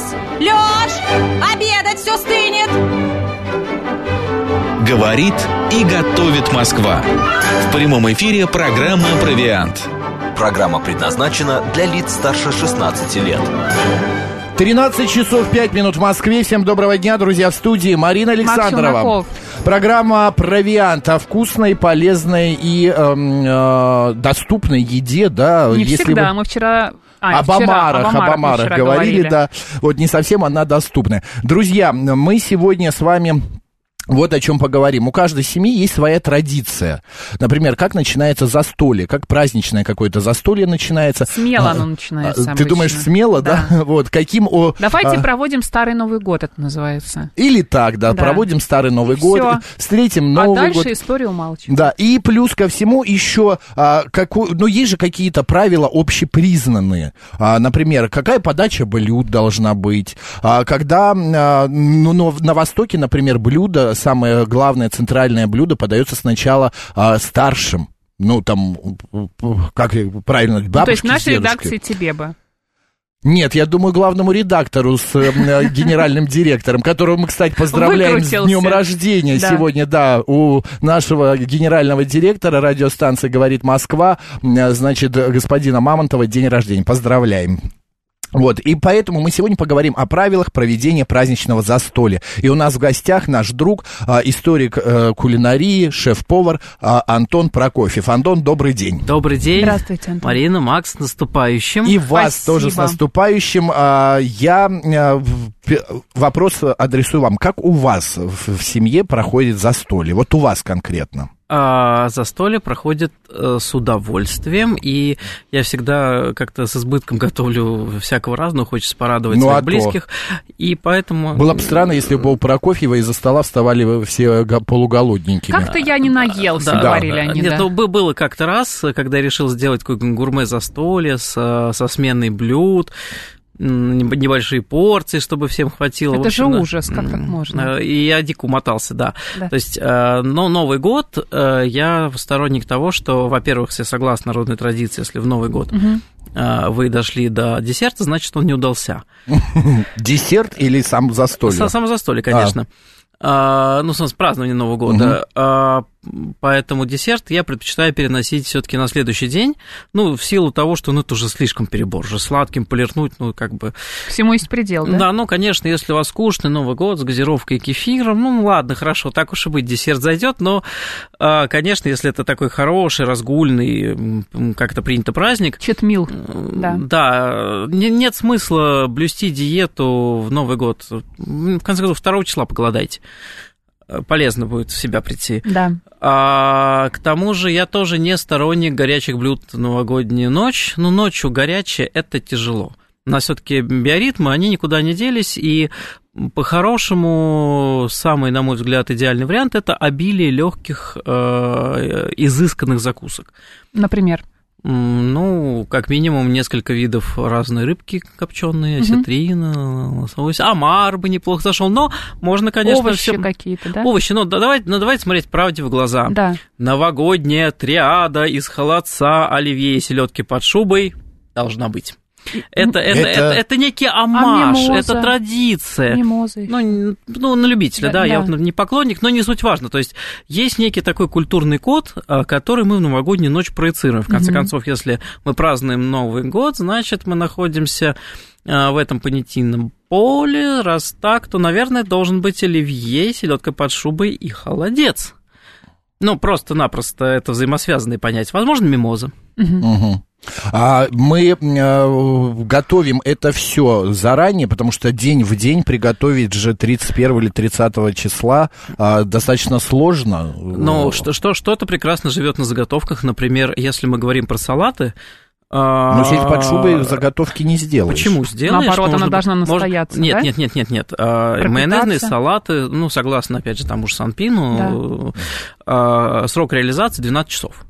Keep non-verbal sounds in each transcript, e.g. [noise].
Люсь! Лёш! Обедать все стынет! Говорит и готовит Москва. В прямом эфире программа «Провиант». Программа предназначена для лиц старше 16 лет. 13 часов 5 минут в Москве. Всем доброго дня, друзья, в студии Марина Александрова. Программа «Провиант» о вкусной, полезной и эм, э, доступной еде, да. Не если всегда. вы- Мы вчера... а, об вчера, омарах, об мы омарах вчера говорили, да. Вот не совсем она доступна. Друзья, мы сегодня с вами вот о чем поговорим. У каждой семьи есть своя традиция. Например, как начинается застолье, как праздничное какое-то застолье начинается. Смело А, оно начинается а, Ты обычно. думаешь, смело, да? [laughs] Вот, каким... о, Давайте а, проводим Старый Новый год, это называется. Или так, да, Да. проводим Старый Новый И год, всё. встретим а Новый дальше год. историю умалчиваем. Да, и плюс ко всему еще, а, какой, ну, есть же какие-то правила общепризнанные. А, например, какая подача блюд должна быть. А, когда, а, ну, ну, на Востоке, например, блюдо, самое главное центральное блюдо подается сначала а, старшим. Ну, там, как правильно, бабушке Ну, то есть нашей с редакции тебе бы. Нет, я думаю, главному редактору с э, э, [laughs] генеральным директором, которого мы, кстати, поздравляем с Выкрутился. днем рождения Да. сегодня, да, у нашего генерального директора радиостанции «Говорит Москва», э, значит, господина Мамонтова, день рождения. Поздравляем. Вот, и поэтому мы сегодня поговорим о правилах проведения праздничного застолья. И у нас в гостях наш друг, а, историк э, кулинарии, шеф-повар а, Антон Прокофьев. Антон, добрый день. Добрый день. Здравствуйте, Антон. Марина, Макс, с наступающим. И вас Спасибо. тоже с наступающим. А, Я вопрос адресую вам. Как у вас в семье проходит застолье? Вот у вас конкретно. А, застолье проходит э, с удовольствием, и я всегда как-то с избытком готовлю всякого разного, хочется порадовать Ну, своих а то. близких, и поэтому... Было бы странно, если бы у Прокофьева из-за стола вставали все го- полуголодненькими. Как-то я не наелся, Да, говорили да. они, Нет, да. ну, бы- было как-то раз, когда я решил сделать какое-то гурме застолье с, со сменой блюд, небольшие порции, чтобы всем хватило. Это общем, же ужас, как так можно? э, И я дико умотался, да. Да. То есть, э, но Новый год, э, я сторонник того, что, во-первых, все согласны народной традиции, если в Новый год э, вы дошли до десерта, значит, он не удался. [laughs] Десерт или сам застолье? Само застолье, конечно. А, ну, в смысле, празднование Нового года. А, поэтому десерт я предпочитаю переносить все-таки на следующий день. Ну, в силу того, что ну, это уже слишком перебор. Уже сладким полирнуть, ну, как бы. Всему есть предел, да? Да, ну, конечно, если у вас скучный Новый год с газировкой и кефиром, ну, ладно, хорошо, так уж и быть, десерт зайдет, но, а, конечно, если это такой хороший, разгульный, м, как это принято, праздник, Читмил, да. да, не- нет смысла блюсти диету в Новый год. В конце концов, 2 числа поголодайте. Э, Полезно будет в себя прийти. Да. А к тому же я тоже не сторонник горячих блюд в новогоднюю ночь. Но ночью горячее – это тяжело. У нас все-таки биоритмы, они никуда не делись, и по-хорошему самый, на мой взгляд, идеальный вариант – это обилие легких, изысканных закусок. Например. Ну, как минимум, несколько видов разной рыбки копченые, осетрина, лосось, омар бы неплохо зашел, но можно, конечно, Овощи всё- какие-то, да? Овощи, ну, да, давайте, ну, давайте смотреть правде в глаза. Да. Новогодняя триада из холодца, оливье и селедки под шубой должна быть. Это, это, Это- это, это некий омаж, мимоза? это традиция. Мимозы. Ну, ну, на любителя, Да, да, я вот не поклонник, но не суть важно. То есть есть некий такой культурный код, а, который мы в новогоднюю ночь проецируем. В конце Мгм. концов, если мы празднуем Новый год, значит, мы находимся а, в этом понятийном поле. Раз так, то, наверное, должен быть оливье, селедка под шубой и холодец. Ну, просто-напросто это взаимосвязанные понятия. Возможно, мимоза. Мгм. А мы э, готовим это все заранее, потому что день в день приготовить же 31 или 30 числа а, достаточно сложно. Но что, что, что-то прекрасно живет на заготовках. Например, если мы говорим про салаты, Но сеть под шубой заготовки не сделаешь. Почему сделаешь? Наоборот, она Можно- должна может- настояться, Нет, да? нет, нет, нет, нет. А, Пропитаться? Майонезные салаты, ну, согласно, опять же, тому же Санпину, а, срок реализации 12 часов.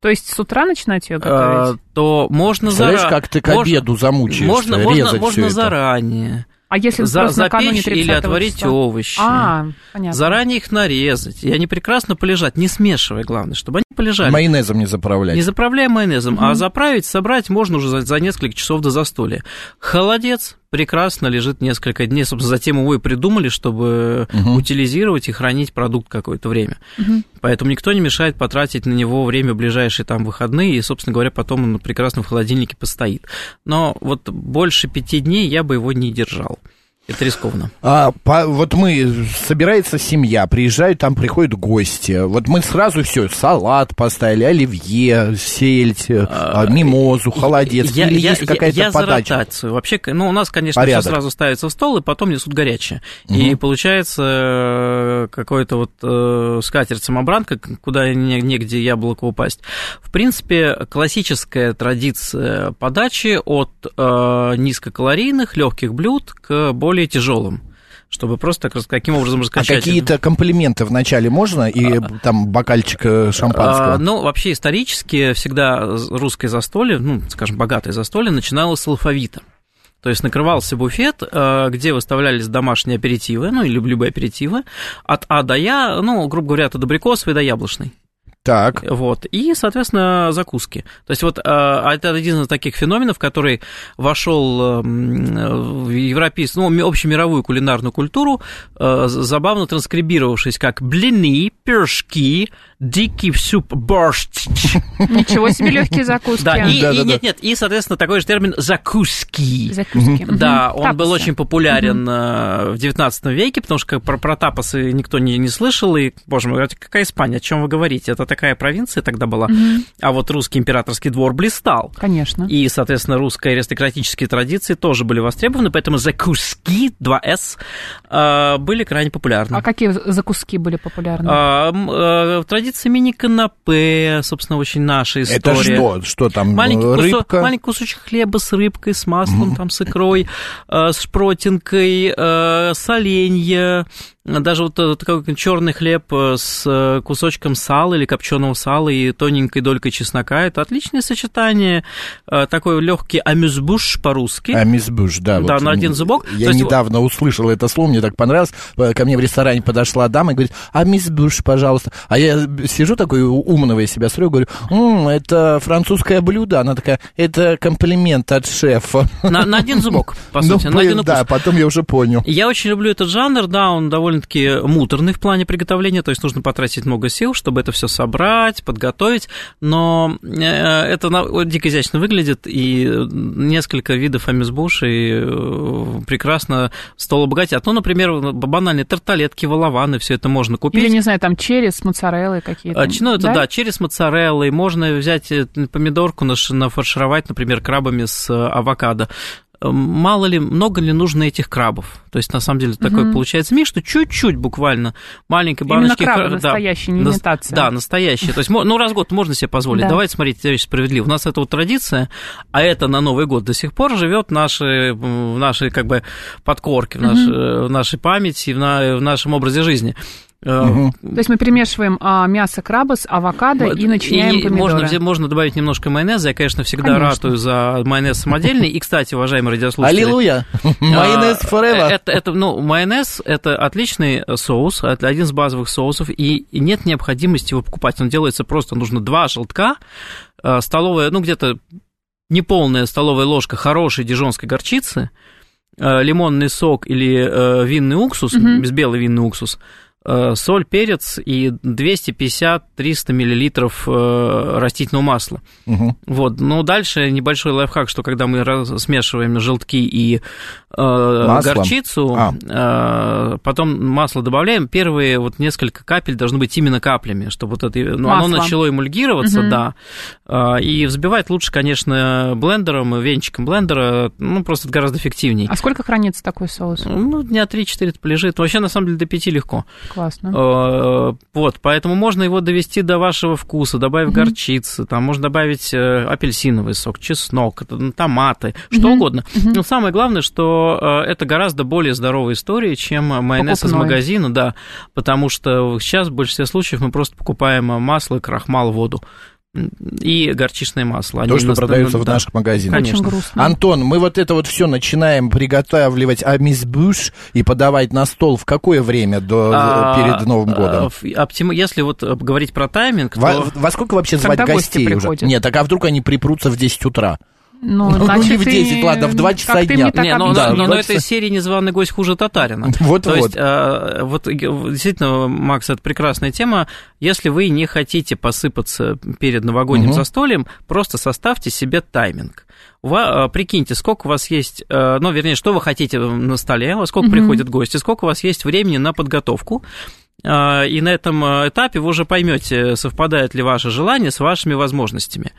То есть с утра начинать ее А, готовить? То можно заранее. как ты к обеду замучаешься, Можно, можно, резать можно это. заранее. А если За- запечь или 30 отварить числа? овощи. А, понятно. Заранее их нарезать. И они прекрасно полежат, не смешивая, главное, чтобы они полежали. Майонезом не заправлять. Не заправляя майонезом, а заправить, собрать можно уже за, за несколько часов до застолья. Холодец прекрасно лежит несколько дней. Собственно, затем его и придумали, чтобы Мгм. утилизировать и хранить продукт какое-то время. Мгм. Поэтому никто не мешает потратить на него время в ближайшие там выходные, и, собственно говоря, потом он прекрасно в холодильнике постоит. Но вот больше пяти дней я бы его не держал. Это рискованно. А, по- вот мы, собирается семья, приезжают, там приходят гости. Вот мы сразу все, салат поставили, оливье, сельдь, э, а, мимозу, холодец. Я, Или я- есть я- какая-то я за подача? ротацию. Вообще, ну, у нас, конечно, Порядок. все сразу ставится в стол, и потом несут горячее. И получается э, какой-то вот э, скатерть-самобранка, куда не- негде яблоко упасть. В принципе, классическая традиция подачи от э, низкокалорийных, легких блюд к более тяжелым чтобы просто как каким образом А раскачать. какие-то комплименты вначале можно? И там бокальчик э, шампанского? А, ну, вообще исторически всегда русское застолье, ну, скажем, богатое застолье, начиналось с алфавита. То есть накрывался буфет, э, где выставлялись домашние аперитивы, ну, или любые аперитивы, от А до Я, ну, грубо говоря, от абрикосовой до яблочной. Так. Вот. И, соответственно, закуски. То есть вот э, это один из таких феноменов, который вошел в европейскую, ну, общемировую кулинарную культуру, э, забавно транскрибировавшись как блины, пирожки, дикий суп, борщ. Ничего себе легкие закуски. Да, и, Да, и да, нет, нет, и, соответственно, такой же термин закуски. Закуски. Да, он был Тапосы. очень популярен э, в 19 веке, потому что про, про тапосы никто не, не слышал, и, боже мой, какая Испания, о чем вы говорите? Это такая провинция тогда была, а вот русский императорский двор блистал. Конечно. И, соответственно, русские аристократические традиции тоже были востребованы, поэтому закуски, 2С, э, были крайне популярны. А какие закуски были популярны? А, э, традиция мини-канапе, собственно, очень наша история. Это что? Что там? Маленький, э, кусок, рыбка? маленький кусочек хлеба с рыбкой, с маслом, там, с икрой, э, с шпротинкой, э, соленья, даже вот такой черный хлеб с кусочком сала или копченого сала и тоненькой долькой чеснока. Это отличное сочетание. Э, Такой легкий амюзбуш по-русски. Амисбуш, да. Да, вот, на один зубок. Я То есть недавно услышал это слово, мне так понравилось. Э, Ко мне в ресторане подошла дама и говорит, амисбуш, пожалуйста. А я сижу такой умного из себя строю, говорю, «М, это французское блюдо. Она такая, это комплимент от шефа. На, на один зубок, [laughs] по Ну, сути, на один укус. да, потом я уже понял. Я очень люблю этот жанр, да, он довольно-таки муторный в плане приготовления, то есть нужно потратить много сил, чтобы это все собрать, подготовить, но э, это дико изящно выглядит, и несколько видов амизбушей э, прекрасно стол обогатят. Ну, например, банальные тарталетки, валаваны, все это можно купить. Или, не знаю, там черри с моцареллой какие-то. А, Ну, это да, через моцареллой. Можно взять э, помидорку, нафаршировать, например, крабами с авокадо. Э, Мало ли, много ли нужно этих крабов? То есть, на самом деле, такой Мгм. получается миш, что чуть-чуть буквально маленькой Именно баночки... крабы кра- да, настоящие, не нас- имитация. Да, настоящие. То есть, ну, раз в год можно себе позволить. Да. Давайте смотреть вещь справедливо. У нас это вот традиция, а это на Новый год до сих пор живет в нашей, в нашей как бы подкорке, в нашей, в нашей памяти, в, на- в нашем образе жизни. Э, То есть мы перемешиваем а, мясо краба с авокадо и начиняем И помидоры. Можно, можно добавить немножко майонеза. Я, конечно, всегда Конечно. ратую за майонез самодельный. И, кстати, уважаемые радиослушатели... Аллилуйя! Майонез а, forever. Это, это, ну, майонез – это отличный соус, это один из базовых соусов, и, нет необходимости его покупать. Он делается просто, нужно два желтка, э, столовая, ну, где-то неполная столовая ложка хорошей дижонской горчицы, э, лимонный сок или э, винный уксус, без белый винный уксус, э, соль, перец и 250-300 миллилитров э, растительного масла. Мгм. Вот, но дальше небольшой лайфхак, что когда мы смешиваем желтки и э, горчицу, А. э, потом масло добавляем, первые вот несколько капель должны быть именно каплями, чтобы вот это, ну, оно начало эмульгироваться, Мгм. да, Э, и взбивать лучше, конечно, блендером, венчиком блендера, ну, просто это гораздо эффективней. А сколько хранится такой соус? Ну, дня 3-4 это полежит. Вообще, на самом деле, до 5 легко. Классно. Э, Вот, поэтому можно его довести до вашего вкуса, добавив Мгм. горчицы, там можно добавить э, апельсиновый сок, чеснок, ну, томаты, что Мгм. угодно. Мгм. Но самое главное, что э, это гораздо более здоровая история, чем майонез из Покупной. магазина, да, потому что сейчас в большинстве случаев мы просто покупаем масло, крахмал, воду и горчичное масло. То, Они что нас- продается в да. наших магазинах. Конечно. Антон, мы вот это вот все начинаем приготавливать амисбуш и подавать на стол в какое время до, А, перед Новым годом? а, в- оптим- Если вот э, говорить про тайминг, Во, то... во сколько вообще звать гостей уже? приходят? Нет, так а вдруг они припрутся в 10 утра? Ну, Ну, значит, не в 10, и ладно, в 2 часа как-то дня. не Не, но, Да, но- но вот это из серии «Незваный гость хуже татарина». [laughs] Вот, То вот. есть, э, вот действительно, Макс, это прекрасная тема. Если вы не хотите посыпаться перед новогодним Мгм. застольем, просто составьте себе тайминг. Ва- э, прикиньте, сколько у вас есть, э, ну, вернее, что вы хотите на столе, во сколько Мгм. приходят гости, сколько у вас есть времени на подготовку. Э, И на этом этапе вы уже поймете, совпадает ли ваше желание с вашими возможностями.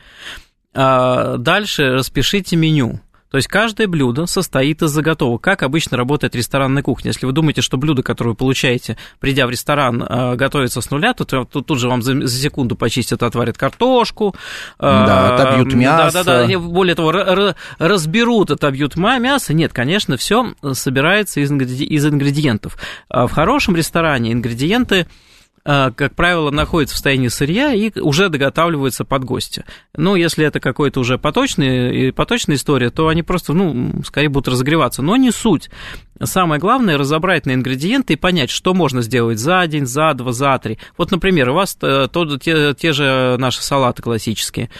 А, Дальше распишите меню. То есть каждое блюдо состоит из заготовок. Как обычно работает ресторанная кухня. Если вы думаете, что блюдо, которое вы получаете, придя в ресторан, э, готовится с нуля, то тут, тут же вам за, секунду почистят, отварят картошку. э, Да, отобьют мясо. Да-да-да, не, более того, ра- ра- разберут, отобьют мясо. Нет, конечно, все собирается из, ингреди- из ингредиентов. А В хорошем ресторане ингредиенты как правило, находятся в состоянии сырья и уже доготавливаются под гостя. Ну, если это какой-то уже поточный, поточная история, то они просто, ну, скорее будут разогреваться. Но не суть. Самое главное разобрать на ингредиенты и понять, что можно сделать за день, за два, за три. Вот, например, у вас э, то- те, те же наши салаты классические.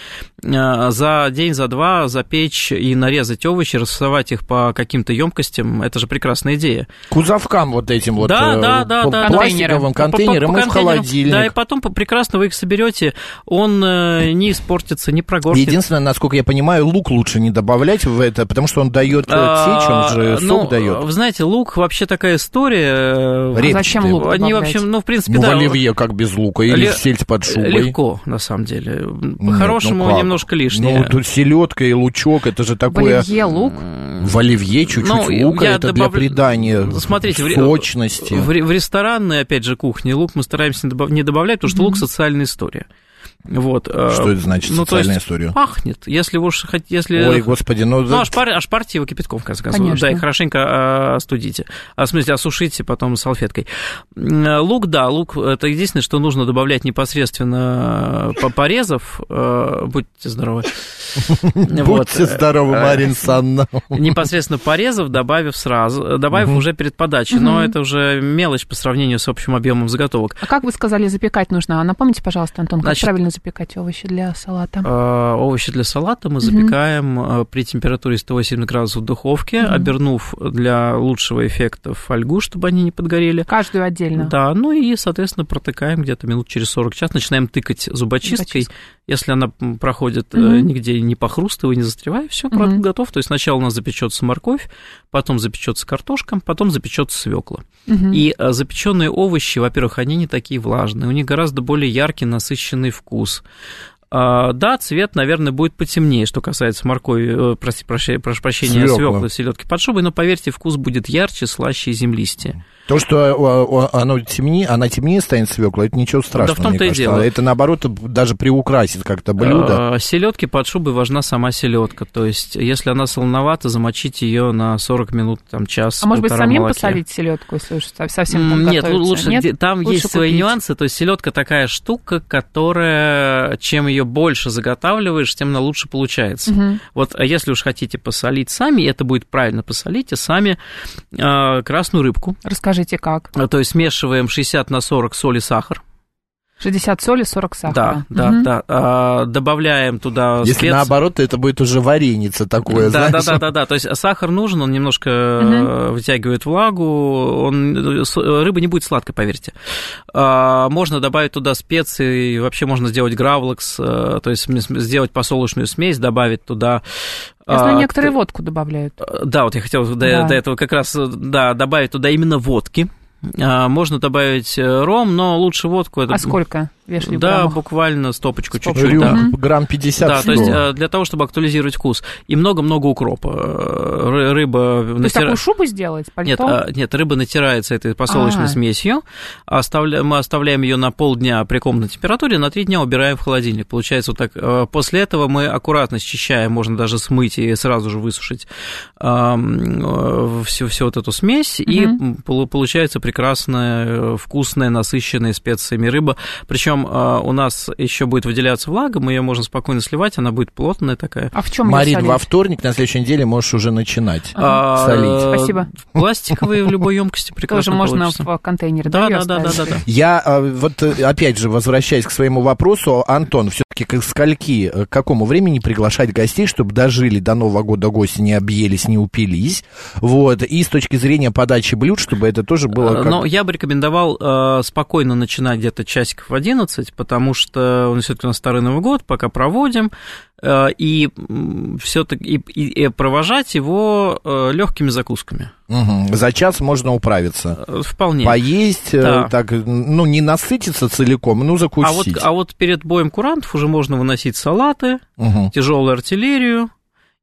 Э, За день, за два запечь и нарезать овощи, рассовать их по каким-то емкостям, это же прекрасная идея. Кузовкам вот этим вот Да, э, да, да, да. пластиковым По- по- по контейнером и в холодильник. Да, и потом по- прекрасно вы их соберете, он не испортится, не прогорклит. Единственное, насколько я понимаю, лук лучше не добавлять в это, потому что он дает течь, он же А, сок ну, дает. Вы знаете, лук вообще такая история. э, Репчатый. Зачем лук Они, в добавлять? общем, ну, в принципе, Ну, в да. оливье как без лука, или Ле- сельдь под шубой. Легко, на самом деле. Нет, По-хорошему, ну немножко лишнее. Ну, тут селедка и лучок, это же В такое... оливье лук. В оливье чуть-чуть Ну, лука, это для добавлю- придания Смотрите, в сочности. В, в ресторанной, опять же, кухне лук мы стараемся не добав- не добавлять, потому что лук социальная история. Вот. э, Что это значит, ну, то социальная есть история? Пахнет. Если уж хотите, если... Ой, господи, ну... Ну, аж, пар, аж парьте его кипятком, в конце концов. Конечно. Да, и хорошенько а, остудите. А, в смысле, осушите потом салфеткой. М, Лук, да, лук, это единственное, что нужно добавлять непосредственно по порезов. Э, Будьте здоровы. [laughs] Будьте здоровы, Марин Санна. Непосредственно порезав, добавив сразу, добавив уже перед подачей. Но это уже мелочь по сравнению с общим объемом заготовок. А как вы сказали, запекать нужно? А напомните, пожалуйста, Антон, как правильно запекать овощи для салата? Э, Овощи для салата мы запекаем э, при температуре 180 градусов в духовке, обернув для лучшего эффекта фольгу, чтобы они не подгорели. Каждую отдельно. Да, ну и, соответственно, протыкаем где-то минут через 40 час, начинаем тыкать зубочисткой. Зубочисткой. Если она проходит Мгм. нигде не похрустывая, не застревая, все, Мгм. продукт готов. То есть сначала у нас запечется морковь, потом запечется картошка, потом запечется свекла. Мгм. И э, запеченные овощи, во-первых, они не такие влажные, у них гораздо более яркий, насыщенный вкус. А, Да, цвет, наверное, будет потемнее, что касается моркови, э, прости, прощай- прошу прощения, свеклы, селедки под шубой, но поверьте, вкус будет ярче, слаще и землистее. То, что э, оно темнее, она темнее станет свекла, это ничего страшного, в том-то и кажется. дело. Это, наоборот, даже приукрасит как-то блюдо. Селедки под шубой важна сама селедка. То есть, если она солоновата, замочить ее на 40 минут, там, час. А может быть, самим молоке. посолить селедку, если уж со- совсем Нет, подготовиться? лучше, Нет? там Лучше есть свои купить. нюансы. То есть селедка такая штука, которая, чем ее больше заготавливаешь, тем она лучше получается. Мгм. Вот а если уж хотите посолить сами, это будет правильно, посолите сами э, красную рыбку. Расскажите, как? То есть смешиваем 60 на 40 соль и сахар. 60 соли, 40 сахара. Да, да, Мгм. да. А, добавляем туда Если специи. наоборот, то это будет уже вареница такое, да, да, знаешь. да, да, да. То есть сахар нужен, он немножко э, вытягивает влагу, он, э, с- рыба не будет сладкой, поверьте. А, Можно добавить туда специи, вообще можно сделать гравлекс, э, то есть сделать посолочную смесь, добавить туда... Я знаю, а, некоторые т- водку добавляют. Да, вот я хотел до, Да. до этого как раз, э, да, добавить туда именно водки. А, Можно добавить э, ром, но лучше водку. Это, А сколько вешали Да, граммах? буквально стопочку чуть-чуть, да. Грамм 50 Да, то есть 100. э, для того, чтобы актуализировать вкус. И много-много укропа. Э, ры- Рыба... То есть такую шубу сделать, Нет, пальто? а, нет, рыба натирается этой посолочной А. смесью. Оставля... Мы оставляем ее на полдня при комнатной температуре, на три дня убираем в холодильник. Получается вот так. Э, После этого мы аккуратно счищаем, можно даже смыть и сразу же высушить всю, всю вот эту смесь. И Мгм. полу- получается прекрасная, вкусная, насыщенная специями рыба. Причем у нас еще будет выделяться влага, мы ее можно спокойно сливать, она будет плотная такая. А в чем Марин, во вторник, на следующей неделе можешь уже начинать. А, солить. э, Спасибо. Пластиковые в любой емкости Тоже прекрасно можно получится. в контейнере, Да, да, да, да, да. Я, э, вот, э, опять же, возвращаясь к своему вопросу, Антон, все все-таки к скольки, э, к какому времени приглашать гостей, чтобы дожили до Нового года гости, не объелись, не упились. Вот. И с точки зрения подачи блюд, чтобы это тоже было... Как... Но я бы рекомендовал э, спокойно начинать где-то часиков в 11, потому что он все-таки у нас Старый Новый год, пока проводим, э, и все-таки и, и, провожать его э, легкими закусками. Угу. За час можно управиться. Э, Вполне. Поесть, Да. так, ну, не насытиться целиком, ну, А вот, закусить. а вот перед боем курантов уже можно выносить салаты, Мгм. тяжелую артиллерию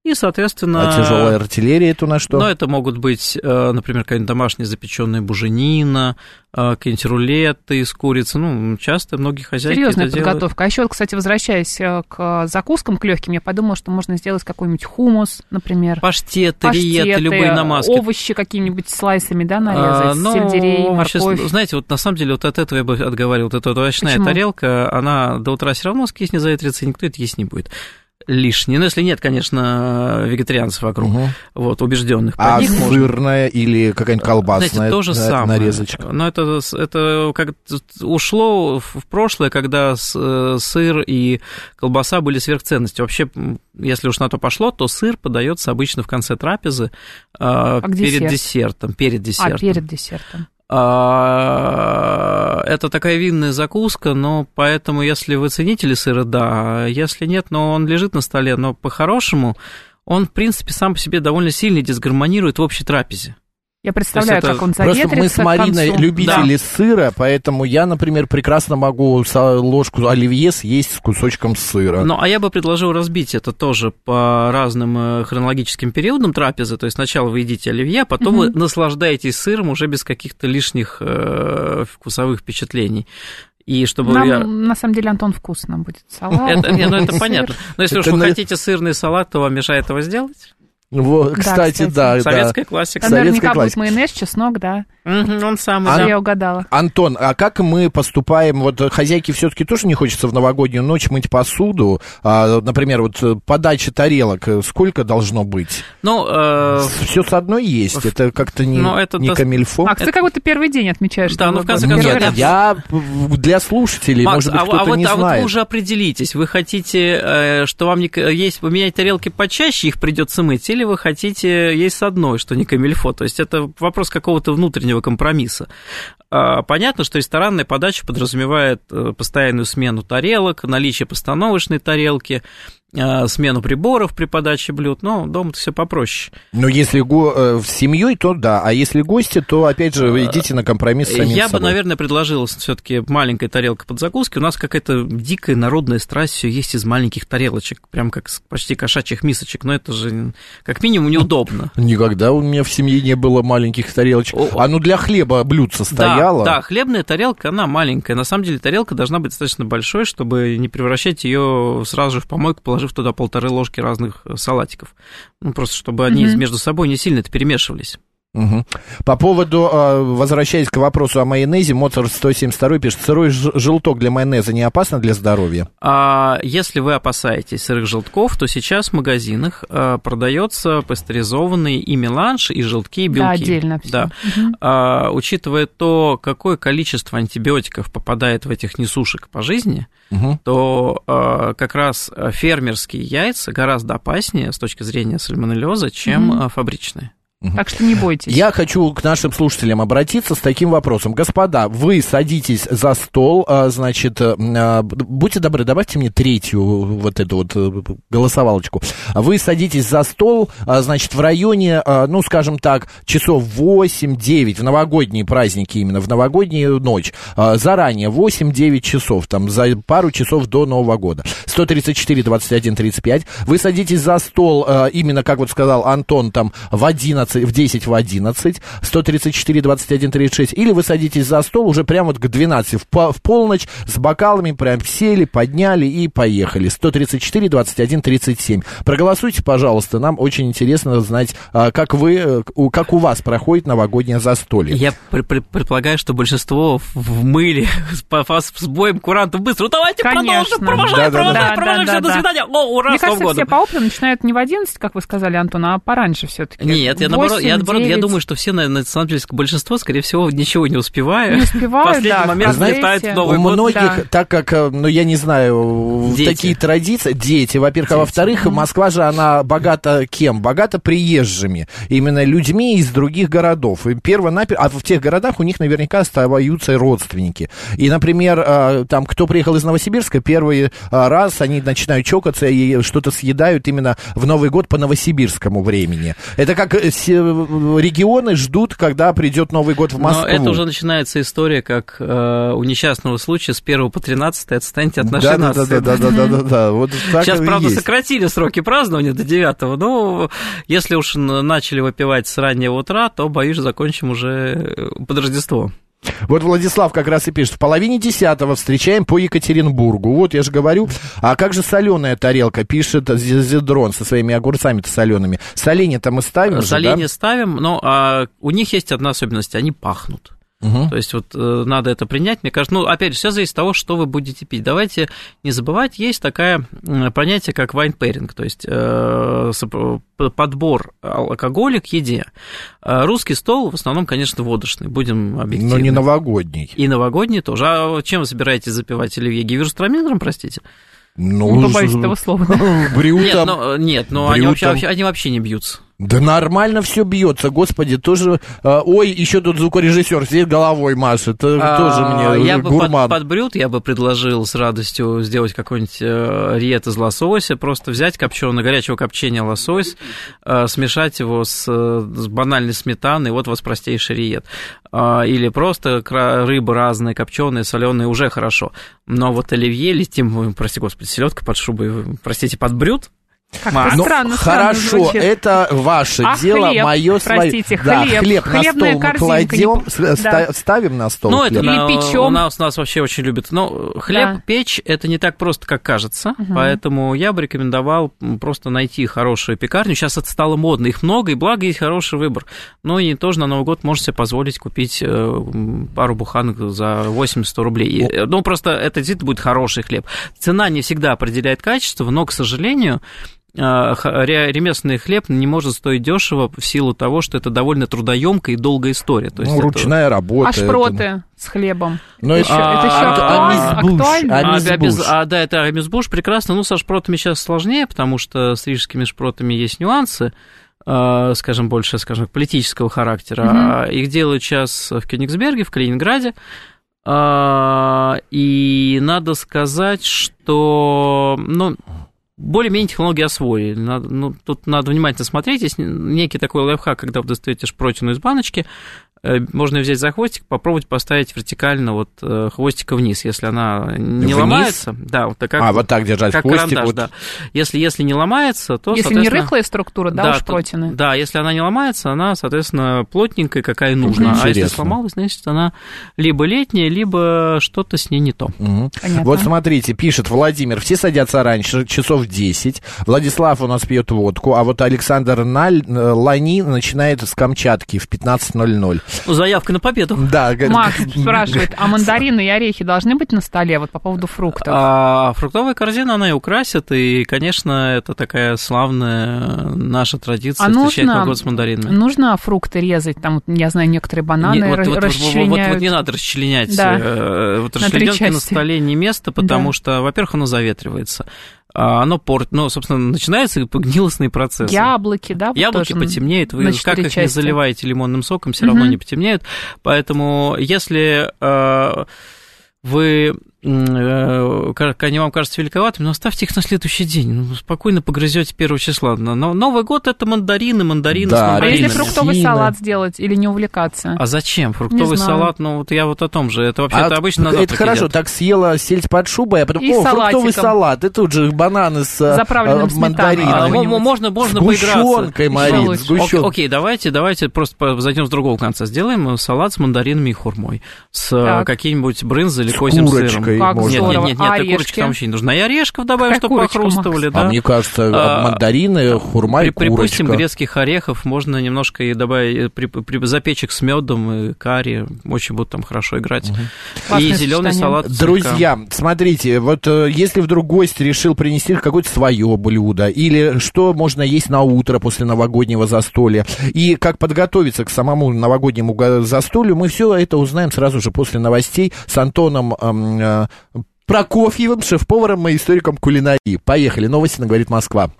и, соответственно... А тяжелая артиллерия это на что? Ну, это могут быть, э, например, какая-нибудь домашняя запеченная буженина, э, какие-нибудь рулеты из курицы. Ну, часто многие хозяйки Серьезная это делают. подготовка. А еще, кстати, возвращаясь э, к закускам, к легким, я подумала, что можно сделать какой-нибудь хумус, например. Паштеты, паштеты, риеты, любые намазки. овощи какие-нибудь слайсами, да, нарезать, А, ну, сельдерей, морковь. знаете, вот на самом деле вот от этого я бы отговаривал. Вот эта вот овощная Почему? тарелка, она до утра все равно скиснет, заветрится, и никто это есть не будет. Лишнее. Ну, если нет, конечно, вегетарианцев вокруг, Мгм. вот, убежденных. А них можно. сырная или какая-нибудь колбасная Знаете, то же самое. нарезочка? Но это, это как ушло в прошлое, когда э, сыр и колбаса были сверхценностью. Вообще, если уж на то пошло, то сыр подается обычно в конце трапезы а, Как перед десерт. десертом. Перед десертом. А, перед десертом. А, Это такая винная закуска, но поэтому, если вы ценители сыра, да. А Если нет, но он лежит на столе, но по-хорошему он, в принципе, сам по себе довольно сильно дисгармонирует в общей трапезе. Я представляю, это как он Просто заветрится мы с Мариной концу. любители сыра, поэтому я, например, прекрасно могу ложку оливье съесть с кусочком сыра. Ну, а я бы предложил разбить это тоже по разным э, хронологическим периодам трапезы. То есть сначала вы едите оливье, а потом вы Мгм. наслаждаетесь сыром уже без каких-то лишних э, вкусовых впечатлений. И чтобы Нам, я... на самом деле, Антон, вкусно будет [laughs] салат. Это, не, ну, это понятно. Но если уж вы хотите сырный салат, то вам мешает его сделать. Вот, Да, кстати, кстати. да, да. Советская классика. Там наверняка советская будет майонез, чеснок, да. Мгм, он самый, А- да. Я угадала. Антон, а как мы поступаем? Вот хозяйке все-таки тоже не хочется в новогоднюю ночь мыть посуду. А, например, вот э, подача тарелок, э, сколько должно быть? Ну, э, Все с одной есть. Это как-то не, Ну, это не дос- камильфо. Макс, ты как будто первый день отмечаешь. Да, ну, в конце концов, Нет, я для слушателей, Макс, может быть, а, кто-то а вот, не а вот знает. вы уже определитесь, вы хотите, э, что вам не, есть поменять тарелки почаще, их придется мыть, или вы хотите есть с одной, что не камильфо. То есть это вопрос какого-то внутреннего компромисса. А, Понятно, что ресторанная подача подразумевает э, постоянную смену тарелок, наличие постановочной тарелки, смену приборов при подаче блюд, но дома-то все попроще. Но если го, э, в семьей, то да. А если гости, то опять же вы идите на компромисс с самим Я бы, собой. наверное, предложил все-таки маленькая тарелка под закуски. У нас какая-то дикая народная страсть все есть из маленьких тарелочек, прям как с почти кошачьих мисочек. Но это же как минимум неудобно. [laughs] Никогда у меня в семье не было маленьких тарелочек. О, А ну для хлеба блюдце стояло. Да, да, хлебная тарелка, она маленькая. На самом деле тарелка должна быть достаточно большой, чтобы не превращать ее сразу же в помойку, положив туда полторы ложки разных э, салатиков. Ну, просто чтобы они Мгм. между собой не сильно это перемешивались. Мгм. По поводу, э, возвращаясь к вопросу о майонезе, Моцарт 172 пишет, сырой желток для майонеза не опасно для здоровья? А если вы опасаетесь сырых желтков, то сейчас в магазинах а, продается пастеризованный и меланж, и желтки, и белки. Да, отдельно все. Да. А, учитывая то, какое количество антибиотиков попадает в этих несушек по жизни, Мгм. то а, как раз фермерские яйца гораздо опаснее с точки зрения сальмонеллеза, чем а, фабричные. Так что не бойтесь. Я хочу к нашим слушателям обратиться с таким вопросом. Господа, вы садитесь за стол, а, значит, э, а, будьте добры, добавьте мне третью вот эту вот э, голосовалочку. Вы садитесь за стол, а, значит, в районе, ну, скажем так, часов 8-9, в новогодние праздники именно, в новогоднюю ночь, заранее, 8-9 часов, там, за пару часов до Нового года. 134, 21, 35. Вы садитесь за стол, именно, как вот сказал Антон, там, в 11, в 10, в 11, 134, 21, 36, или вы садитесь за стол уже прямо вот к 12, в, по- в полночь, с бокалами, прям сели, подняли и поехали. 134, 21, 37. Проголосуйте, пожалуйста, нам очень интересно знать, а, как вы, э, у- как у вас проходит новогоднее застолье. Я пр- пр- предполагаю, что большинство в- мыле [laughs] с, с боем курантов быстро. Ну, давайте Конечно. продолжим, провожай, Да-да-да. провожай, Да, провожай, да, все, да, до да. свидания. О, ура, Мне кажется, все годом. по опыту начинают не в 11, как вы сказали, Антон, а пораньше все-таки. Нет, я наоборот наоборот, я, 8, наоборот, я 9. думаю, что все, на, на самом деле, большинство, скорее всего, ничего не успевают. Не В успевают, последний да, момент знаете. летает в У Новый год. многих, да. так как, э, ну, я не знаю, Дети. такие традиции, дети, во-первых, а во-вторых, Москва же, она богата кем? Богата приезжими, именно людьми из других городов. И перво-напер- а в тех городах у них наверняка остаются родственники. И, например, э, там, кто приехал из Новосибирска, первый э, раз они начинают чокаться и что-то съедают именно в Новый год по новосибирскому времени. Это как регионы ждут, когда придет Новый год в Москву. Но это уже начинается история, как э, у несчастного случая с 1 по 13 отстаньте от нашей да, да, нации. да, да, да, да, да, да. Вот так Сейчас, правда, есть. сократили сроки празднования до 9 но если уж начали выпивать с раннего утра, то, боюсь, закончим уже э, под Рождество. Вот Владислав как раз и пишет, в половине десятого встречаем по Екатеринбургу. Вот я же говорю, а как же соленая тарелка, пишет Зи- Зидрон со своими огурцами-то солеными. Соленье-то мы ставим же, Соленье да? ставим, но а, у них есть одна особенность, они пахнут. Мгм. То есть вот э, надо это принять, мне кажется, ну, опять же, все зависит от того, что вы будете пить. Давайте не забывать, есть такое понятие, как wine pairing, то есть э, подбор алкоголя к еде. Э, Русский стол в основном, конечно, водочный, будем объективны. Но не новогодний. И новогодний тоже. А чем вы собираетесь запивать оливье? Гиверстрамином, простите? Ну, Не побоюсь этого слова, да. [laughs] Нет, брютом. ну, нет, но они брютом. вообще, вообще- они вообще не бьются. Да нормально все бьется, господи, тоже. а, ой, еще тут звукорежиссер сидит головой машет, э, тоже А, мне Я э, бы под, гурман. под брют, я бы предложил с радостью сделать какой-нибудь э, риет из лосося, просто взять копченого, горячего копчения лосось, э, смешать его с, э, с банальной сметаной, вот у вас простейший риет. А, Или просто рыба разная, копченая, соленая, уже хорошо. Но вот оливье или тем, прости господи, селедка под шубой, простите, под брют, Как-то Ну, странно, странно хорошо, звучит. это ваше А дело, хлеб? мое свое. Простите, да, хлеб. хлеб на стол мы не кладем, с- да. ста- ставим на стол. Ну, это хлеб. Или на- печём. у нас, у нас вообще очень любят. Но хлеб Да. печь это не так просто, как кажется. Поэтому я бы рекомендовал просто найти хорошую пекарню. Сейчас это стало модно, их много, и благо есть хороший выбор. Но и тоже на Новый год можете себе позволить купить э, пару буханок за 80-100 рублей. Э, Ну, просто это действительно будет хороший хлеб. Цена не всегда определяет качество, но, к сожалению, ремесленный хлеб не может стоить дешево в силу того, что это довольно трудоемкая и долгая история. То есть Ну, это- ручная работа. А это- шпроты с хлебом? Ну, Это еще- а- это еще а- актуально? А, без- а, да, это амизбуш прекрасно. Ну, со шпротами сейчас сложнее, потому что с рижскими шпротами есть нюансы, э, скажем, больше, скажем, политического характера. А Их делают сейчас в Кёнигсберге, в Калининграде. А, И надо сказать, что, ну, более-менее технологии освоили. Надо, ну, тут надо внимательно смотреть. Есть некий такой лайфхак, когда вы достаете шпротину из баночки, можно ее взять за хвостик, попробовать поставить вертикально вот э, хвостика вниз, если она не Вниз? ломается. Да, вот так как, А, вот так держать как хвостик. карандаш, вот. да. Если, если не ломается, то, Если не рыхлая структура, да, да, уж протины. Да, если она не ломается, она, соответственно, плотненькая, какая нужна. А если Интересно. сломалась, значит, она либо летняя, либо что-то с ней не то. Понятно. Вот смотрите, пишет Владимир, все садятся раньше, часов 10. Владислав у нас пьет водку, а вот Александр Наль, э, Лани начинает с Камчатки в 15.00. Ну, заявка на победу. Да, Макс спрашивает, а мандарины и орехи должны быть на столе вот по поводу фруктов? А фруктовая корзина, она и украсит, и, конечно, это такая славная наша традиция А встречать нужно- Новый год с мандаринами. Нужно фрукты резать? Там, вот, я знаю, некоторые бананы Не- вот, вот- вот- вот- расчленяют. вот не надо расчленять. Да. э, Вот расчлененки на столе не место, потому Да. что, во-первых, оно заветривается. А Оно портит, ну, собственно, начинаются гнилостные процессы. Яблоки, да? Яблоки тоже потемнеют, вы как их не заливаете лимонным соком, все равно Мгм. не потемнеют. Поэтому, если э, вы они вам кажутся великоватыми, но оставьте их на следующий день. Ну, спокойно погрызете первого числа. Но но Новый год это мандарины, мандарины Да, с А мандаринами. если фруктовый салат сделать или не увлекаться? А зачем? Фруктовый знаю. салат, ну вот я вот о том же. Это вообще А это обычно на это завтрак хорошо, едят. так съела сельдь под шубой, а потом, И о, фруктовый салатиком. салат, и тут же бананы с э, Заправленным э, мандарином. А, можно, можно Сгущенкой, поиграться. Марин, сгущенкой. Окей, давайте, давайте просто зайдем с другого конца. Сделаем салат с мандаринами и хурмой. С э, каким-нибудь брынзой или козьим сыром. Курочкой Как можно. Нет, нет, нет, А нет, орешки? курочки там вообще не нужно. И орешков добавим, чтобы курочка, похрустывали, да. А мне кажется, А, мандарины, хурма и При- Припустим, курочка. грецких орехов можно немножко и добавить, э, при, при- запечь их с медом и карри, очень будут там хорошо играть. Классное И зеленый салат. Друзья, смотрите, вот э, если вдруг гость решил принести какое-то свое блюдо, или что можно есть на утро после новогоднего застолья, и как подготовиться к самому новогоднему застолью, мы все это узнаем сразу же после новостей с Антоном э, Прокофьевым, шеф-поваром и историком кулинарии. Поехали, новости на «Говорит Москва».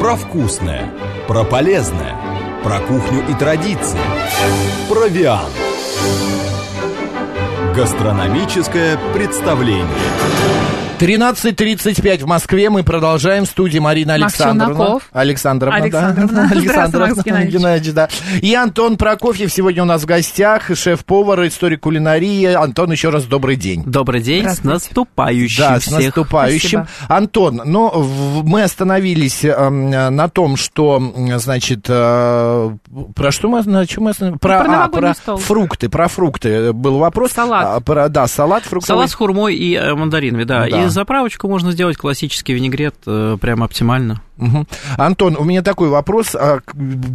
Про вкусное, про полезное, про кухню и традиции. Провиан. Гастрономическое представление. 13.35 в Москве. Мы продолжаем. В студии Марина Александровна. Александровна, Александровна. да. Макс Геннадьевич. Геннадьевич, да. И Антон Прокофьев сегодня у нас в гостях, шеф-повар, историк кулинарии. Антон, еще раз добрый день. Добрый день, с наступающим Да, с всех. наступающим. Антон, ну, в- мы остановились эм, на том, что, значит, э, про что мы, на чем мы остановились? Про, Про а, про стол. фрукты, про фрукты был вопрос. Салат. А, про, да, салат фруктовый. Салат с хурмой и э, мандаринами, да. Да. И заправочку можно сделать классический винегрет, э, прям оптимально. Мгм. Антон, у меня такой вопрос. А,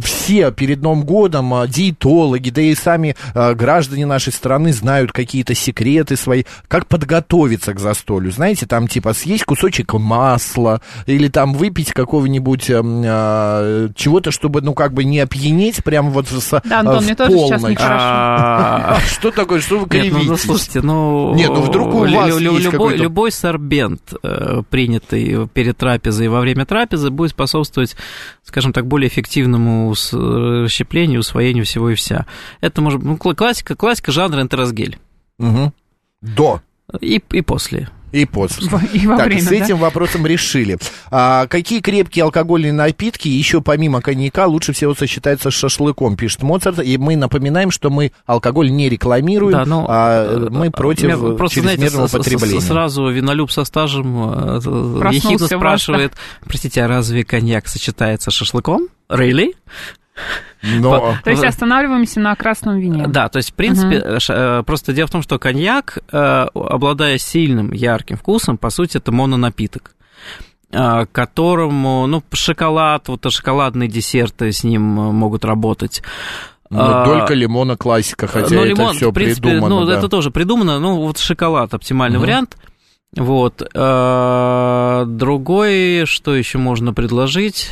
Все перед Новым годом а, диетологи, да и сами а, граждане нашей страны знают какие-то секреты свои. Как подготовиться к застолью? Знаете, там типа съесть кусочек масла или там выпить какого-нибудь ам, а, чего-то, чтобы, ну, как бы не опьянеть прям вот с, Да, Антон, в мне тоже сейчас нехорошо. [laughs] Что такое? Что вы Нет, ну, ну, кривитесь? слушайте, ну... Нет, ну, вдруг у вас любой сорбент, э, принятый перед трапезой и во время трапезы, будет способствовать, скажем так, более эффективному расщеплению, усвоению всего и вся. Это может ну, кла- классика, классика жанра энтеросгель. Мгм. До И, и после. И после. И во так, время, с да? этим вопросом решили. А, какие крепкие алкогольные напитки еще помимо коньяка лучше всего сочетаются с шашлыком, пишет Моцарт. И мы напоминаем, что мы алкоголь не рекламируем, Да, ну, а мы против Меня просто, знаете, чрезмерного с- с- потребления. сразу винолюб со стажем э, ехидно спрашивает, простите, а разве коньяк сочетается с шашлыком? Really? Но То есть останавливаемся на красном вине. Да, то есть, в принципе, э, просто дело в том, что коньяк, э, обладая сильным, ярким вкусом, по сути, это мононапиток э, которому, ну, шоколад, вот шоколадные десерты с ним могут работать. ну, А, только лимона классика, хотя ну, это лимон, все в принципе, придумано. ну, да. это тоже придумано, ну, вот шоколад оптимальный Мгм. вариант. Вот. э, Другой, что еще можно предложить?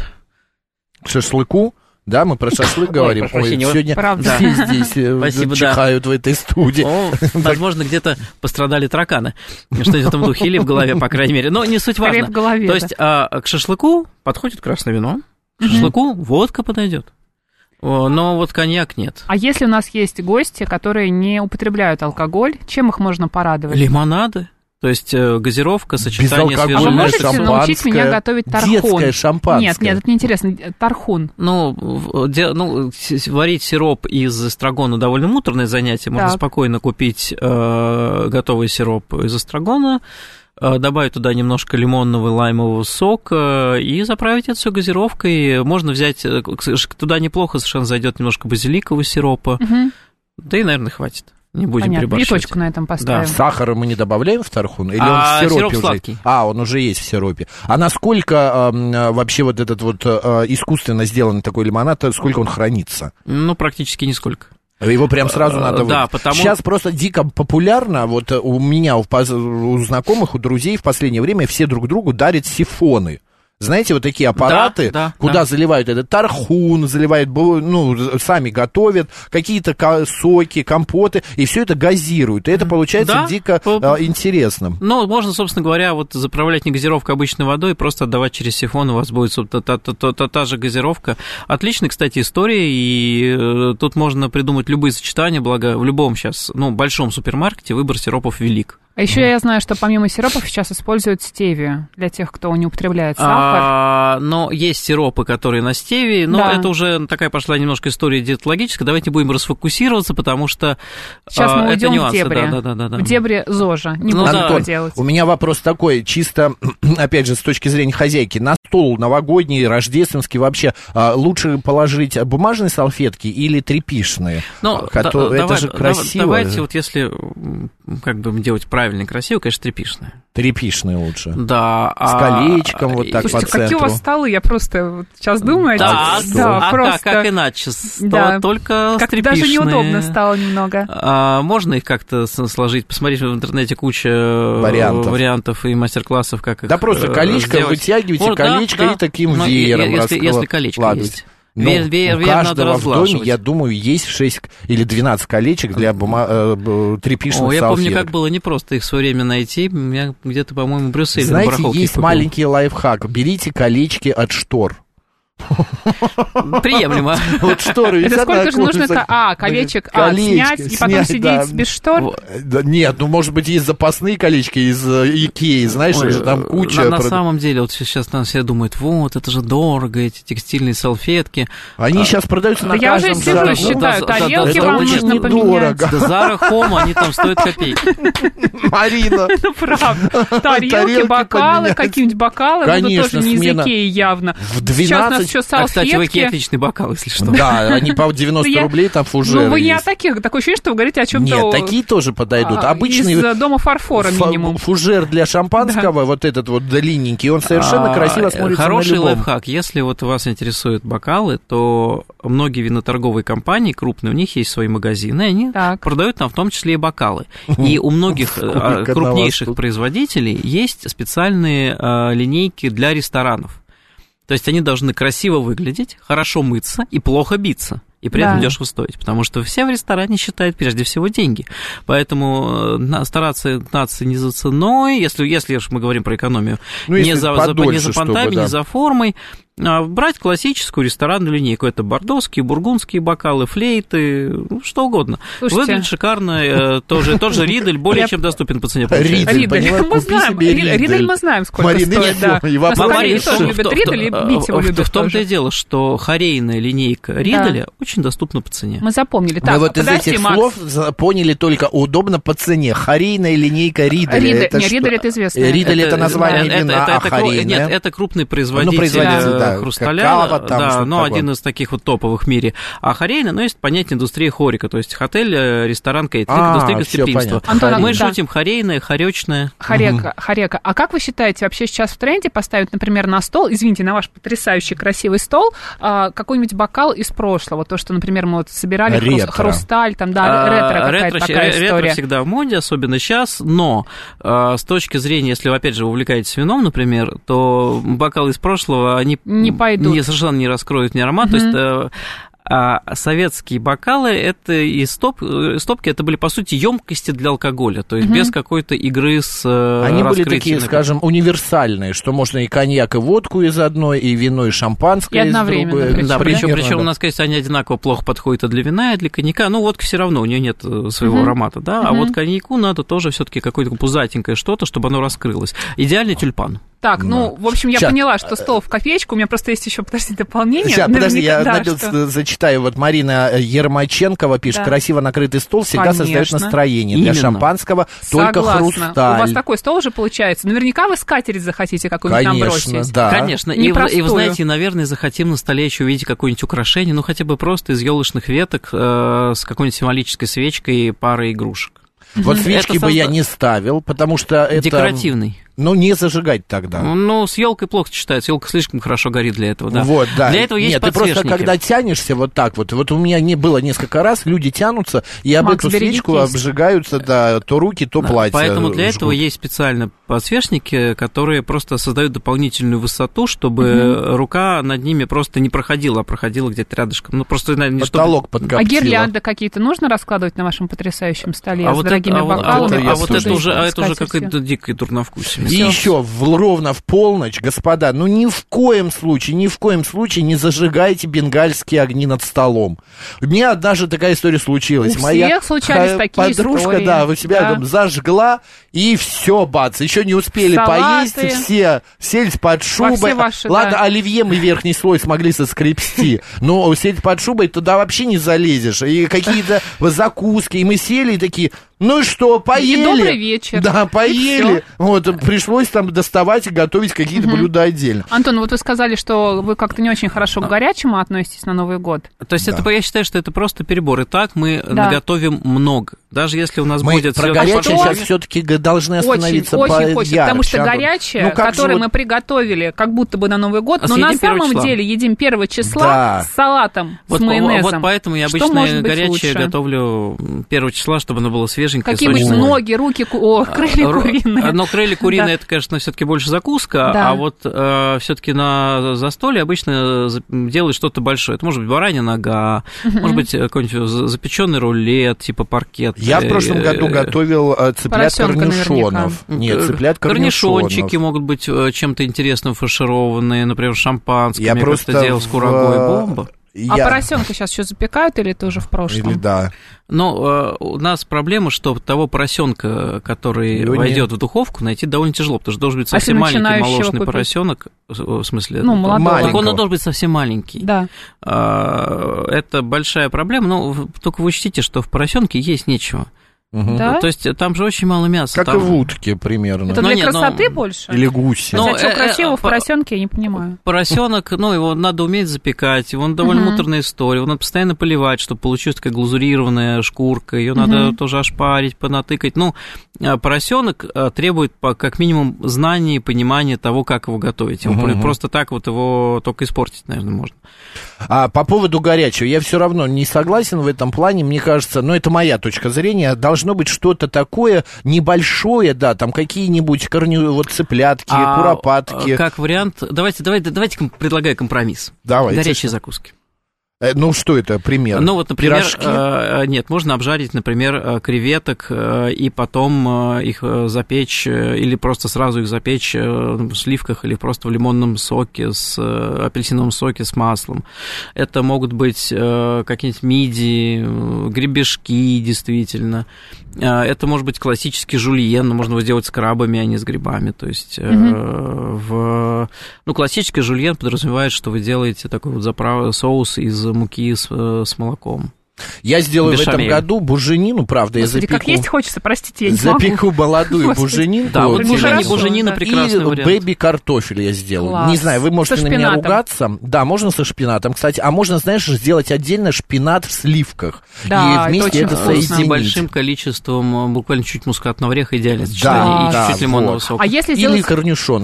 К шашлыку, да, мы про шашлык говорим. прошу прощения, сегодня Правда. все здесь э, [laughs] Спасибо, да. чихают в этой студии. О, [laughs] возможно, где-то пострадали тараканы. Что-нибудь в этом духе, или в голове, по крайней мере. Но не суть Скорее важно. в голове. То да. есть а, к шашлыку подходит красное вино, к шашлыку водка подойдет. Но вот коньяк нет. А если у нас есть гости, которые не употребляют алкоголь, чем их можно порадовать? Лимонады. То есть э, газировка, сочетание А вы можете свежего... научить меня готовить тархун? детское шампанское. Нет, нет, это неинтересно. Тархун. Ну, в- де- ну, варить сироп из эстрагона довольно муторное занятие. Можно Так. спокойно купить э, готовый сироп из эстрагона, э, добавить туда немножко лимонного и лаймового сока и заправить это все газировкой. Можно взять, э, туда неплохо совершенно зайдет немножко базиликового сиропа. Мгм. Да и, наверное, хватит. Не будем Понятно. прибавлять. Плиточку на этом поставим. Сахара мы не добавляем в тархун? Или А, он в сиропе сироп уже? сладкий. А, он уже есть в сиропе. А насколько э, вообще вот этот вот э, искусственно сделанный такой лимонад, э, сколько он хранится? Ну, практически нисколько. Его прям сразу Э, надо да, выпить. потому- Сейчас просто дико популярно, вот э, у меня, у, у знакомых, у друзей в последнее время все друг другу дарят сифоны. Знаете, вот такие аппараты, Да, да, куда да. заливают этот тархун, заливают, ну, сами готовят, какие-то ка- соки, компоты, и все это газируют. И это получается Да, дико по- э, интересно. Ну, можно, собственно говоря, вот заправлять не газировкой обычной водой, просто отдавать через сифон, у вас будет соб- та, та, та, та- та же газировка. Отличная, кстати, история, и э, тут можно придумать любые сочетания, благо в любом сейчас, ну, большом супермаркете выбор сиропов велик. А еще я знаю, что помимо сиропов сейчас используют стевию для тех, кто не употребляет сахар. А, но есть сиропы, которые на стевии, но Да. это уже такая пошла немножко история диетологическая. Давайте будем расфокусироваться, потому что Сейчас а, мы это уйдем в нюансы. дебри. Да, да, да, да. В дебри ЗОЖа. Не Ну будем да. этого Антон, делать. у меня вопрос такой, чисто, [clears throat] опять же, с точки зрения хозяйки. На стол новогодний, рождественский вообще а, лучше положить бумажные салфетки или тряпишные? Ну, А, да- это давай- же красиво. Давайте вот если как бы делать правильно и красиво, конечно, трепишная. Трепишные лучше. Да. С а- колечком вот так Слушайте, по какие у центру. вас столы? Я просто вот сейчас думаю. Да, да, а как- просто. как, иначе? С- Да. Только Как даже неудобно стало немного. А, можно их как-то сложить? Посмотрите, в интернете куча э, Вариантов. вариантов и мастер-классов, как их Да просто э, колечко сделать. вытягиваете, да, колечко да. и таким Ну, веером если, раскла- если колечко складываете. есть. Ну, Веер- веер- у веер надо каждого в доме, я думаю, есть 6 или 12 колечек для бума... э, тряпичных О, я помню, салфеток. как было непросто их в свое время найти. Меня где-то, по-моему, в Брюсселе на Знаете, есть маленький лайфхак. Берите колечки от штор. [laughs] Приемлемо. Вот шторы Это сколько же нужно, а, колечек, а, Колечки снять и потом сидеть без штор? Нет, ну, может быть, есть запасные колечки из э, Икеи, знаешь, же там куча... На, самом деле, вот сейчас там все думают, вот, это же дорого, эти текстильные салфетки. Они сейчас продаются на Да я уже каждом сижу считаю, тарелки вам нужно поменять. Да Zara Home, они там стоят копейки. [laughs] Марина. [laughs] Ну, правда. Тарелки, бокалы, какие-нибудь бокалы будут Конечно, тоже не из. Икеи явно. В Сейчас у нас 12... еще А, кстати, в Икее салфетки. отличный бокал, если что. Да, они по 90 Я- рублей, там фужеры Ну, вы не о таких. Такое ощущение, что вы говорите о чем-то... Нет, такие тоже подойдут. а, Обычный Из дома фарфора фа- минимум. фужер для шампанского, вот этот вот длинненький, он совершенно А, красиво смотрится Хороший лайфхак. Если вот вас интересуют бокалы, то многие виноторговые компании крупные, у них есть свои магазины, и они продают там в том числе и бокалы. И у многих [laughs] э, крупнейших производителей есть специальные э, линейки для ресторанов. То есть они должны красиво выглядеть, хорошо мыться и плохо биться. И при этом Да. дешево стоить. Потому что все в ресторане считают прежде всего деньги. Поэтому э, на- стараться гнаться не за ценой, если, если уж мы говорим про экономию, Ну, не за, за- не подольше, за понтами, чтобы, да. не за формой, брать классическую ресторанную линейку. Это бордоские, бургундские бокалы, флейты, ну, что угодно. Слушайте. Выглядит шикарно. э, Тоже, тот же Ридель более Я- чем доступен по цене. Ридель? Мы Купи знаем, Ридель Ридель. мы знаем, сколько Марина, стоит, и да. и Марин, в- любит Ридель, и в- бить его любит В том-то тоже. и дело, что хорейная линейка Риделя очень доступна по цене. Мы запомнили. Мы Так, вот из этих Макс. слов поняли только удобно по цене. Хорейная линейка Риделя. Ридель- это что? Ридель это известная. Ридель это, название это- вина, это- а хорейная? Нет, это крупный производитель, Ну, производитель, э, да, хрусталя, какао там, да, но такое. один из таких вот топовых в мире. А хорейна, ну, есть понятие индустрии хорика, то есть отель, э, ресторан, кейтеринг, А, индустрия гостеприимства. Антон, Мы да. шутим хорейная, хоречная. Харека, харека. А как вы считаете, вообще сейчас в тренде поставить, например, на стол, извините, на ваш потрясающий красивый стол, а, какой-нибудь бокал из прошлого? То, что, например, мы вот собирали Ретро. хрусталь, там, да, А, ретро какая-то ретро, такая ретро история. всегда в моде, особенно сейчас, но э, с точки зрения, если вы, опять же, увлекаетесь вином, например, то бокалы из прошлого, они Не пойдут. не- совершенно не раскроют ни аромат, то есть э, а советские бокалы это и стоп, э, стопки это были по сути емкости для алкоголя, то есть без какой-то игры с э, Они были такие, скажем, универсальные, что можно и коньяк, и водку из одной, и вино, и шампанское И из одновременно, другой. причем, Да, причем, причем да. у нас, конечно, они одинаково плохо подходят и для вина, и для коньяка. Ну, водка все равно, у нее нет своего Мгм. аромата, да. А Мгм. вот коньяку надо тоже все-таки какое-то пузатенькое что-то, чтобы оно раскрылось. Идеальный тюльпан. Так, ну, в общем, я Щас. поняла, что стол в копеечку. У меня просто есть еще, подожди, дополнение. Сейчас, подожди, я да, набил, что- зачитаю. Вот Марина Ермаченкова пишет, Да. красиво накрытый стол всегда создает Конечно. настроение. Для Именно. шампанского только Согласна. хрусталь. У вас такой стол уже получается. Наверняка вы скатерть захотите какую-нибудь нам Конечно, бросить. да. Конечно. И вы, и вы знаете, наверное, захотим на столе еще увидеть какое-нибудь украшение, ну, хотя бы просто из елочных веток э, с какой-нибудь символической свечкой и парой игрушек. Вот свечки Это бы я созда- не ставил, потому что это... Декоративный. Ну, не зажигать тогда. Ну, с елкой плохо сочетается. Елка слишком хорошо горит для этого, да. Вот, да. Для этого есть Нет, ты просто когда тянешься вот так вот, вот у меня не было несколько раз, люди тянутся, и об Макс, эту свечку берегитесь. обжигаются, да, то руки, то Да, платье. Поэтому для этого жгут. есть специально подсвечники, которые просто создают дополнительную высоту, чтобы рука над ними просто не проходила, а проходила где-то рядышком. Ну, просто, наверное, не чтобы- Потолок подкоптило. А гирлянды какие-то нужно раскладывать на вашем потрясающем столе А с вот дорогими это, а вот- а бокалами? вот, а вот это уже, а это уже какое-то дикое дурновкусие. И еще в, ровно в полночь, господа, ну ни в коем случае, ни в коем случае не зажигайте бенгальские огни над столом. У меня однажды такая история случилась. У Моя всех случались ха- такие подружка, истории. да, у себя Да. там зажгла, и все, бац, еще не успели Салаты. поесть, все сельдь под шубой. ваши, Ладно, да. оливье мы верхний слой смогли соскребсти, но сельдь под шубой туда вообще не залезешь. И какие-то закуски, и мы сели и такие, Ну и что, поели? добрый вечер. Да, И поели. Вот, пришлось там доставать и готовить какие-то блюда отдельно. Антон, вот вы сказали, что вы как-то не очень хорошо к горячему относитесь на Новый год. То есть это, я считаю, что это просто перебор. И так мы Да. наготовим много. Даже если у нас Мы будет... про горячее по сейчас все-таки должны Очень, остановиться очень хочется, потому что горячее, Ну, которое вот- мы приготовили, как будто бы на Новый год, А но на самом числа. деле едим первого числа Да. с салатом, Вот, с майонезом. вот поэтому я обычно горячее лучше? готовлю первого числа, чтобы оно было свеженькое, Какие-нибудь ноги, руки, о, крылья Ро- куриные. Но крылья куриные Да. это, конечно, все-таки больше закуска, Да. а вот все-таки на застолье обычно делают что-то большое. Это может быть баранья нога, может быть э, какой-нибудь за- запеченный рулет, типа паркет. Я в прошлом году Э, готовил э, цыплят корнишонов. Нет, э, цыплят корнишонов. Корнишончики могут быть э, чем-то интересным фаршированные, например, шампанским. Я Я просто делал с в- курагой бомба. А Я- поросенка сейчас еще запекают или это уже в прошлом? Или да. Но э, у нас проблема, что того поросенка, который Его войдет в духовку, найти довольно тяжело, потому что должен быть А совсем маленький начинающего молочный купить? поросенок, в смысле, Ну, молодого. так он должен быть совсем маленький. Да. А, Это большая проблема, но только вы учтите, что в поросенке есть нечего. Мгм. Да? То есть там же очень мало мяса. Как там- и в утке примерно. Это Ну, для нет, ну, красоты больше? Или гуси. Ну, что э, э, красиво в по- поросенке, я не понимаю. Поросенок, ну, его надо уметь запекать, его довольно Мгм. муторная история, его надо постоянно поливать, чтобы получилась такая глазурированная шкурка, ее надо Мгм. тоже ошпарить, понатыкать. Ну, а поросенок требует как минимум знаний и понимания того, как его готовить. Его Мгм. Просто так вот его только испортить, наверное, можно. А по поводу горячего, я все равно не согласен в этом плане. Мне кажется, ну это моя точка зрения, должно быть что-то такое небольшое, да, там какие-нибудь корню, вот цыплятки, А, куропатки. а, Как вариант, давайте, давайте, давайте предлагаю компромисс. Давайте. Горячие закуски. Э, Ну что это, пример? Ну вот, например, Пирожки? э, нет, можно обжарить, например, э, креветок э, и потом э, их э, запечь э, или просто сразу их запечь э, в сливках или просто в лимонном соке с э, апельсиновом соке с маслом. Это могут быть э, какие-нибудь мидии, э, гребешки, действительно. Э, Это может быть классический жульен, но можно его сделать с крабами, а не с грибами. То есть э, в... ну, классический жульен подразумевает, что вы делаете такой вот заправ... соус из муки с, э, с молоком. Я сделаю в этом бешамель. году буженину, правда, я Господи, запеку. как есть хочется, простите, я не могу. Запеку молодую Господи. буженинку. Да, вот бужени- буженина да. прекрасный и вариант. бэби-картофель я сделаю. Класс. Не знаю, вы можете на меня ругаться. Да, можно со шпинатом, кстати. А можно, знаешь, сделать отдельно шпинат в сливках. Да, и вместе это очень это, вкусно. С соединить. небольшим количеством, э, буквально чуть мускатного ореха идеально Да, и да, чуть-чуть лимонного вот. сока. А если Или сделать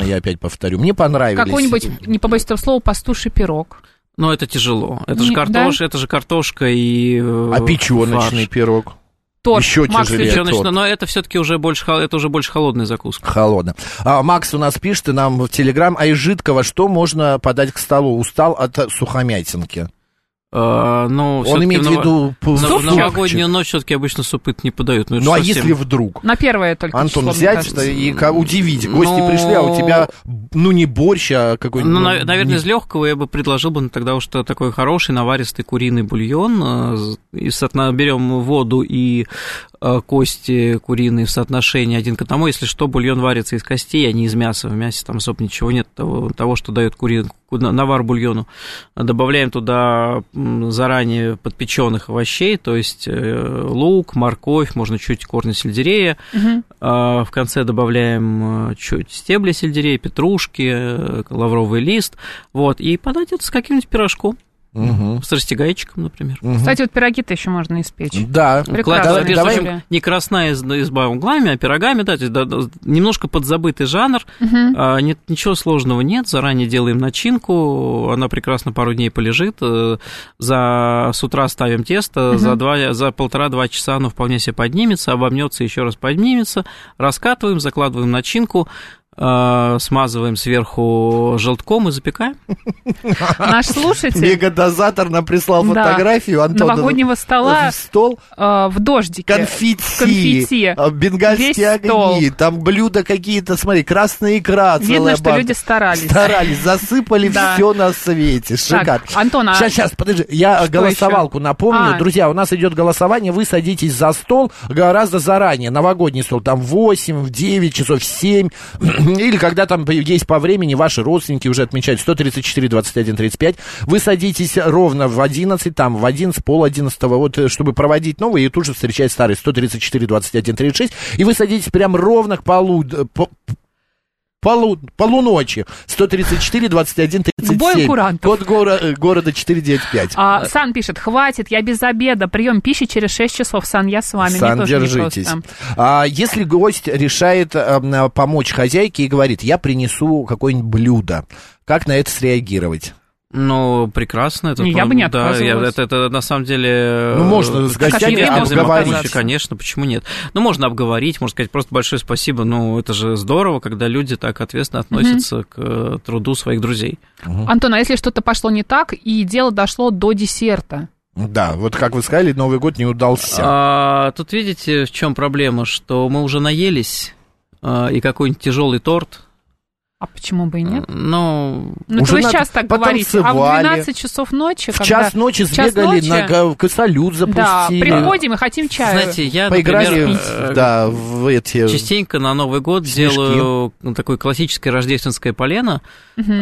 я опять повторю. Мне понравились. какой-нибудь, не побоюсь этого слова, пастуший пирог? Но это тяжело. Это же, Не- картош, это же картошка и э, А печеночный фарш. пирог? Торт. Еще Макс, тяжелее. Печёночный, торт. но это все-таки уже больше, это уже больше холодная закуска. Холодно. А, Макс у нас пишет и нам в Телеграм, а из жидкого что можно подать к столу? Устал от сухомятинки. Ну, Он имеет в виду в новогоднюю ночь все-таки обычно супы не подают. Ну, Ну а совсем- если вдруг? На первое только Антон, число, взять и удивить. Гости Ну, пришли, а у тебя, ну, не борщ, а какой-нибудь... Ну, ну, на- наверное, не- из легкого я бы предложил бы тогда уж такой хороший наваристый куриный бульон. с- И соотно- берем воду и кости куриные в соотношении один к одному. Если что, бульон варится из костей, а не из мяса. В мясе там особо ничего нет того, того что дает кури... ку- навар бульону. Добавляем туда заранее подпеченных овощей, то есть э, лук, морковь, можно чуть корни сельдерея. А, В конце добавляем э, чуть стебли сельдерея, петрушки, э, лавровый лист. Вот, и подать это с каким-нибудь пирожком. Мгм. С растягайчиком, например. Мгм. Кстати, вот пироги-то еще можно испечь. Да. Между давай- прочим, не красная из- изба углами, а пирогами, да, то есть, да, немножко подзабытый жанр, Мгм. А, нет, ничего сложного нет, заранее делаем начинку, она прекрасно пару дней полежит, э, за, с утра ставим тесто, Мгм. за, два, за полтора-два часа оно вполне себе поднимется, обомнется, еще раз поднимется, раскатываем, закладываем начинку, э, смазываем сверху желтком и запекаем. [laughs] Наш слушатель Мегадозатор нам прислал фотографию Антона. новогоднего стола в стол, э, в дождике. конфетти, а, бенгальские огни, там блюда какие-то, смотри, красная икра Видно, что люди старались. Старались, засыпали [laughs] все на свете. Шикарно. Антон, а Сейчас, сейчас, подожди, я голосовалку напомню. А. Друзья, у нас идет голосование, вы садитесь за стол гораздо заранее, новогодний стол, там в 8, в 9 часов, в 7. [clears throat] Или когда там есть по времени, ваши родственники уже отмечают 134, 21, 35, вы садитесь ровно в 11, там в 11, пол 11, вот, э, чтобы проводить новые, и тут же встречать старые 134, 21, 36, и вы садитесь прям ровно к полу, по- полу, полуночи. 134, 21, 37. бою курантов. Код гора- э, города 495. А, Сан пишет, хватит, я без обеда, прием пищи через 6 часов. Сан, я с вами. Мне Сан, тоже держитесь. непросто. А, если гость решает э, помочь хозяйке и говорит, я принесу какое-нибудь блюдо, как на это среагировать? Ну, прекрасно. Это, Я бы не да, я- это, это на самом деле... Ну, можно с э, гостями обговорить. Конечно, почему нет? Ну, можно обговорить, можно сказать просто большое спасибо. Ну, это же здорово, когда люди так ответственно относятся к э, труду своих друзей. Антон, а если что-то пошло не так, и дело дошло до десерта? Да, вот как вы сказали, Новый год не удался. А, тут видите, в чем проблема, что мы уже наелись, а, и какой-нибудь тяжелый торт. А почему бы и нет? Ну, Ну, Уже это вы сейчас так говорите. А в потанцевали. 12 часов ночи, в когда... час ночи в час сбегали ночи- на га- к салют Да, запустили. приходим и хотим чаю. знаете, я, Поиграли например, э, да, в эти... частенько на Новый год Снежки. делаю ну, такое классическое рождественское полено,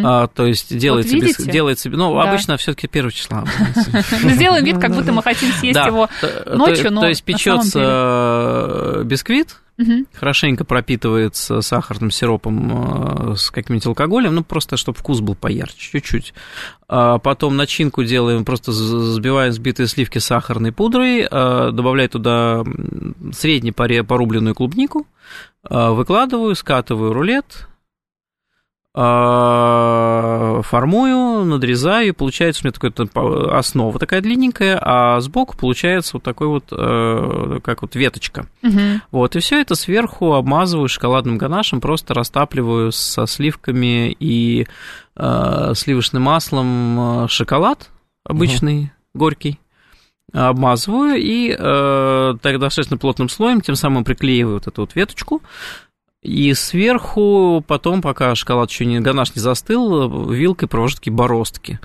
а, то есть делается, без- видите? делается, ну, Да. обычно все-таки 1 числа. [laughs] Ну, Сделаем вид, как будто мы хотим съесть его ночью, то, но то есть печется э, бисквит, Мгм. хорошенько пропитывается сахарным сиропом э, с каким-нибудь алкоголем, ну, просто чтобы вкус был поярче, чуть-чуть. А потом начинку делаем, просто взбиваем сбитые сливки сахарной пудрой, э, добавляю туда средне порубленную клубнику, э, выкладываю, скатываю рулет, формую, надрезаю, и получается у меня такая основа такая длинненькая, а сбоку получается вот такой вот, э, как вот веточка. Мгм. Вот, и все это сверху обмазываю шоколадным ганашем, просто растапливаю со сливками и э, сливочным маслом э, шоколад обычный, горький, обмазываю и э, так достаточно плотным слоем, тем самым приклеиваю вот эту вот веточку. И сверху потом, пока шоколад еще не, ганаш не застыл, вилкой провожу такие бороздки,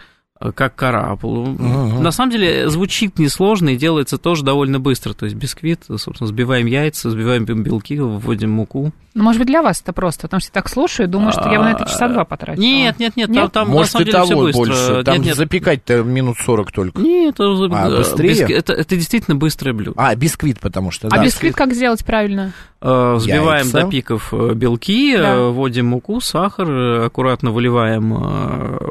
э, как кора. На самом деле звучит несложно и делается тоже довольно быстро. То есть бисквит, собственно, сбиваем яйца, сбиваем белки, вводим муку. Ну, может быть, для вас это просто, потому что я так слушаю, думаю, что я бы на это часа два потратила. Нет, нет, нет, Нет? там, там на Может, самом деле все того быстро. больше. Там нет, нет, запекать-то минут 40 только. нет, это, А, э, быстрее? биск- это, это действительно быстрое блюдо. А, бисквит, потому что... А да. бисквит как сделать правильно? Э, Взбиваем Яйца. до пиков э, белки, Да. э, вводим муку, сахар, э, аккуратно выливаем э,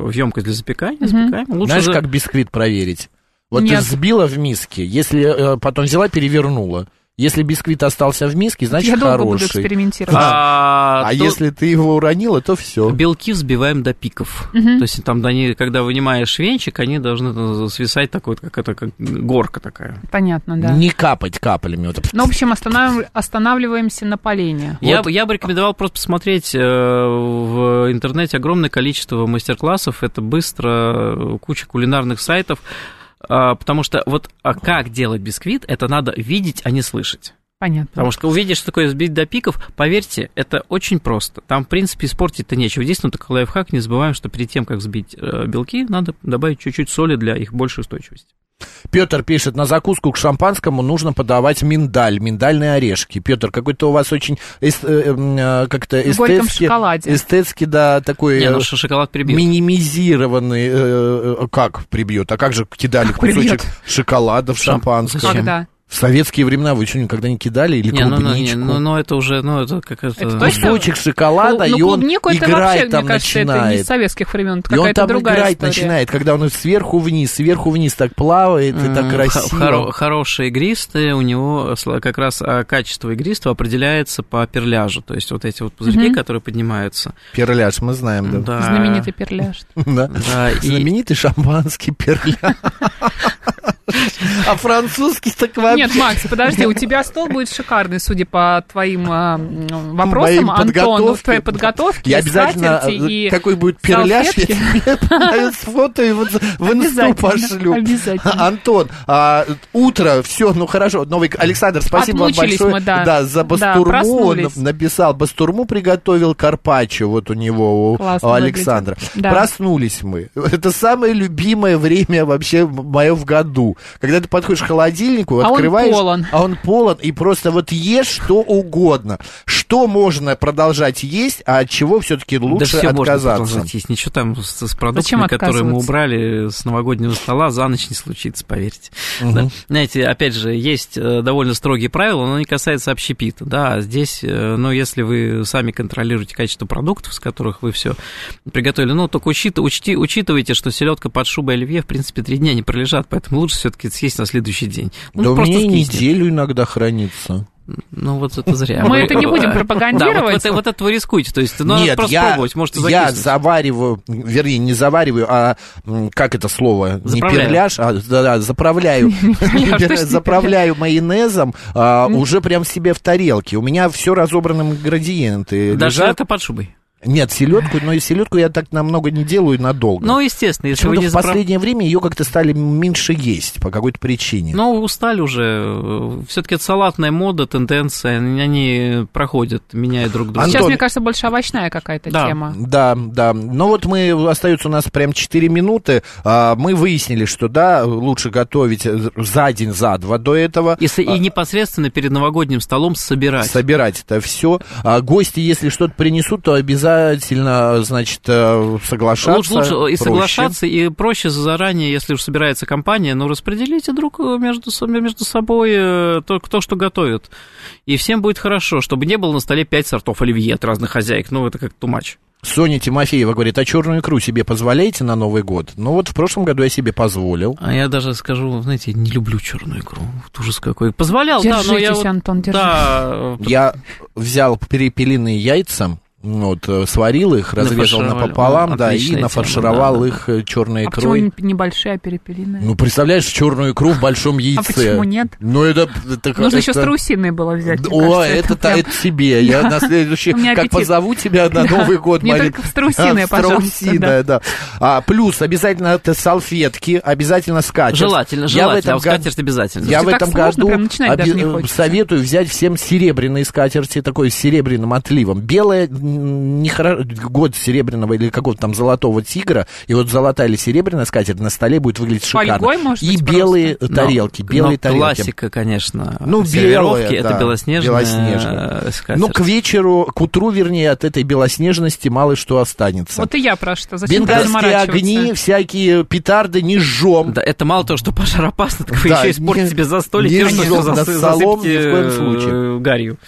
в емкость для запекания, Мгм. запекаем. Лучше Знаешь, за- как бисквит проверить? Вот Нет. ты взбила в миске, если э, потом взяла, перевернула. Если бисквит остался в миске, значит я долго буду хороший. экспериментировать. А, А то- если ты его уронила, то все. Белки взбиваем до пиков. Мгм. То есть там, они, когда вынимаешь венчик, они должны свисать такой, вот, как это, как горка такая. Понятно, да. Не капать каплями. Вот. Ну, в общем, останов- останавливаемся на полене. Я, Вот. бы- я бы рекомендовал просто посмотреть э, в интернете огромное количество мастер-классов. Это быстро, э, куча кулинарных сайтов. А, Потому что вот а как делать бисквит, это надо видеть, а не слышать. Понятно. Потому что увидишь, что такое сбить до пиков, поверьте, это очень просто. Там, в принципе, испортить-то нечего. Единственное, такой лайфхак, не забываем, что перед тем, как взбить э, белки, надо добавить чуть-чуть соли для их большей устойчивости. Петр пишет, на закуску к шампанскому нужно подавать миндаль, миндальные орешки. Петр, какой-то у вас очень эс- э, м, э, как-то В горьком эстетски, шоколаде. эстетски, да, такой Не, э, ну что шоколад прибьет. минимизированный. э, э, как прибьет? А как же кидали Как кусочек прибьет? шоколада в Шам- шампанское? Когда? В советские времена вы что, никогда не кидали? Или Не, ну, ну, клубничку? не, ну, ну, это уже, ну, это как это... Это точно? Кусочек шоколада, ну, и он клубнику это вообще, там мне кажется, это не начинает. советских времен, это И он какая-то там другая играть история. начинает, когда он сверху вниз, сверху вниз так плавает, и так красиво. хоро- Хорошие игристые, у него как раз а, качество игристого определяется по перляжу. То есть вот эти вот пузырьки, Мгм. которые поднимаются. Перляж, мы знаем, да. Да. Знаменитый перляж. [laughs] Да. Знаменитый шампанский перляж. [laughs] [laughs] А французский так вообще... Нет, Макс, подожди, у тебя стол будет шикарный, судя по твоим а, вопросам, Антон, ну, в твоей подготовке, Я обязательно, э, какой будет перляж, я тебе [laughs] и вот в инсту пошлю. обязательно. Антон, а, утро, все, ну хорошо, новый... Александр, спасибо вам большое. да. за бастурму. Он написал, бастурму приготовил Карпаччо, вот у него, у. Александра. Проснулись мы. [laughs] Это самое любимое время вообще мое в году. Когда ты подходишь к холодильнику, А он открываешь, полон. а он полон, и просто вот ешь что угодно. Что можно продолжать есть, а от чего все-таки да лучше все можно отказаться? продолжать есть. Ничего там с, с продуктами, которые мы убрали с новогоднего стола, за ночь не случится, поверьте. Да. Знаете, опять же, есть э, довольно строгие правила, но они касаются общепита. Да, здесь, э, ну, если вы сами контролируете качество продуктов, с которых вы все приготовили, ну, только учит, учти, учитывайте, что селедка под шубой оливье, в принципе, три дня не пролежат, поэтому лучше все-таки съесть на следующий день. Ну, Да у меня и неделю иногда хранится. Ну, вот это зря. Мы это не будем [laughs] Да, вот, пропагандировать. это, вот это вы рискуете. То есть, ну, надо Нет, просто я, пробовать, можете я завариваю, вернее, не завариваю, а как это слово? Не перляж, а да, да, заправляю. [laughs] Заправляю майонезом а, уже прям себе в тарелке. У меня все разобраны ингредиенты Даже это под шубой. Нет, селедку, но и селедку я так намного не делаю надолго. Ну, естественно, если вы не в последнее время ее как-то стали меньше есть по какой-то причине. Ну, устали уже. Все-таки это салатная мода, тенденция. Они проходят, меняют друг друга. Сейчас, Антон- мне кажется, больше овощная какая-то Да. тема. Да, да. Ну вот мы, остается у нас прям 4 минуты. А, мы выяснили, что да, лучше готовить за день, за два до этого. И, и непосредственно перед новогодним столом собирать. Собирать это все. гости, если что-то принесут, то обязательно, значит, э, соглашаться. Лучше, лучше и проще. соглашаться, и проще заранее, если уж собирается компания, ну, распределите друг между, между собой э, то, кто что готовит. И всем будет хорошо, чтобы не было на столе пять сортов оливье от разных хозяек. Ну, это как тумач. Соня Тимофеева говорит, а черную икру себе позволяете на Новый год? Ну вот в прошлом году я себе позволил. А я даже скажу, знаете, я не люблю черную икру. Вот ужас какой. Позволял, да, но я Держитесь, вот- Антон, держитесь. Да, Я взял перепелиные яйца, вот, э, сварил их, разрезал напополам, Ну, да, и отличная тема, нафаршировал да, да, их э, черной А почему икрой. не- небольшие, а перепелиные? Ну, представляешь, черную икру в большом яйце. а почему нет? Ну, это... это Нужно еще это- страусиной было взять. О, кажется, это, прям- это тебе. Я [laughs] на следующий... Как позову тебя на. Новый год, Марин. только А, в пожалуйста, да. А, плюс обязательно это салфетки, обязательно скатерть. Желательно, Я в желательно. этом А обязательно. Я в этом году не хочется. советую взять всем серебряные скатерти, такой с серебряным отливом. Белая, м, не хоро- год серебряного или какого-то там золотого тигра, и вот золотая или серебряная скатерть на столе будет выглядеть шикарно. Фольгой, может и быть, белые просто? тарелки, Но- белые но тарелки. классика, конечно. Ну, белая, это да, белоснежная, белоснежная. э, скатерть. Ну, к вечеру, к утру, вернее, от этой белоснежности мало что останется. Вот и я про что. Зачем Бенгальские огни, всякие петарды не жжем. Да, это мало того, что пожар опасно, так вы Да, еще испортите себе застолье, не что жжем столом засыпьте, ни в коем э, случае. гарью.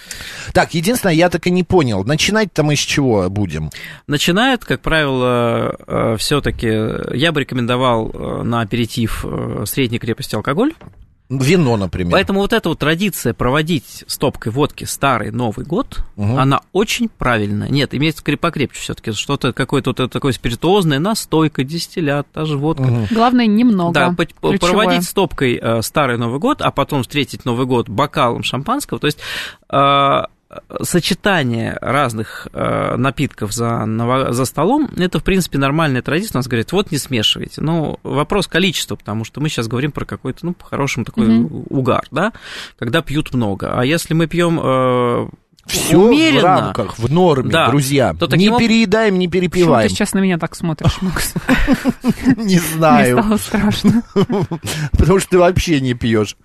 Так, единственное, я так и не понял, начинать-то мы с чего будем? Начинает, как правило, все-таки я бы рекомендовал э, на аперитив э, средней крепости алкоголь. Вино, например. Поэтому вот эта вот традиция проводить стопкой водки старый Новый год, Мгм. она очень правильная. Нет, имеется креп- покрепче все-таки. Что-то какое-то вот такое спиритуозное, настойка, дистиллят, та же водка. Мгм. Главное, немного. Да, Ключевое. проводить стопкой э, старый Новый год, а потом встретить Новый год бокалом шампанского. То есть э, сочетание разных э, напитков за, за столом, это, в принципе, нормальная традиция. У нас говорят, вот не смешивайте. Ну, вопрос количества, потому что мы сейчас говорим про какой-то, ну, по-хорошему такой Мгм. угар, да, когда пьют много. А если мы пьем э, Все умеренно, в рамках, в норме, Да. друзья. То не об- переедаем, не Почему ты перепиваем. сейчас на меня так смотришь, Макс? [laughs] Не Мне знаю, стало страшно. [laughs] потому что ты вообще не пьешь.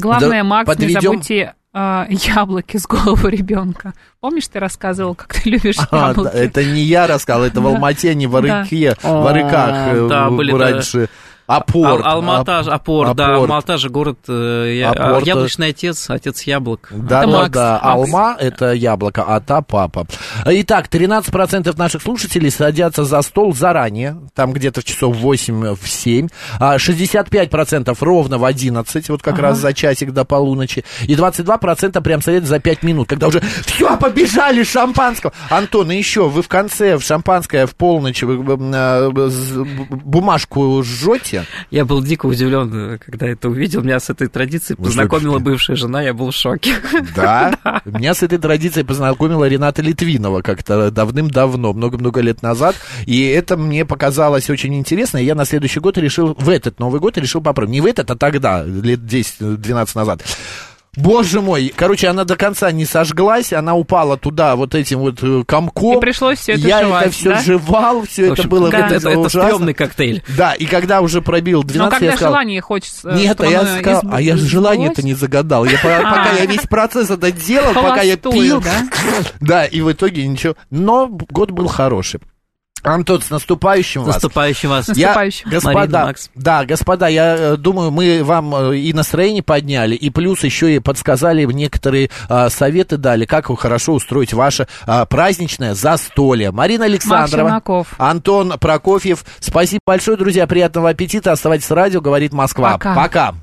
Главное, Макс, не забудьте а, [laughs] яблоки с головы ребенка. Помнишь, ты рассказывал, как ты любишь А, яблоки? да, это не я рассказал, это в. Алмате, не в Арыке, в Арыках э, раньше. Апорт. Ал- Алмата, Ап- Апор, да, Апорт. Алмата же город, э, я- Апорт, а, яблочный отец, отец яблок. Да, Это да, Макс, да. Макс. Алма это яблоко, а та папа. Итак, 13% наших слушателей садятся за стол заранее, там где-то часов 8 в 7. А 65% ровно в 11, вот как раз за часик до полуночи. И 22% прям садятся за 5 минут, когда уже все, побежали шампанского. Антон, и еще вы в конце в шампанское в полночь вы, э, бумажку жжете? Я был дико удивлен, когда это увидел. Меня с этой традицией Вы познакомила бывшая жена, я был в шоке. [laughs] Да. Меня с этой традицией познакомила Рената Литвинова как-то давным-давно, много-много лет назад. И это мне показалось очень интересно. И я на следующий год решил, в этот Новый год решил попробовать. Не в этот, а тогда, лет 10-12 назад. Боже мой, короче, она до конца не сожглась, она упала туда вот этим вот э, комком. И пришлось всё это Я жевать, это все да? жевал, все В это общем, было да. это, это, стрёмный коктейль. Да, и когда уже пробил 12, Но когда я сказал, желание хочется... нет, а я сказал, изб- а я же желание-то не загадал. Я, по- пока я весь процесс это делал, пока я пил. да? [laughs] Да, и в итоге ничего. Но год был хороший. Антон, с наступающим вас. Наступающим вас. Я, наступающим. господа, Марина, Макс. да, господа, я э, думаю, мы вам э, и настроение подняли, и плюс еще и подсказали некоторые а, советы дали, как вы хорошо устроить ваше а, праздничное застолье. Марина Александрова. Антон Прокофьев. Спасибо большое, друзья, приятного аппетита. Оставайтесь с радио, говорит Москва. Пока. Пока.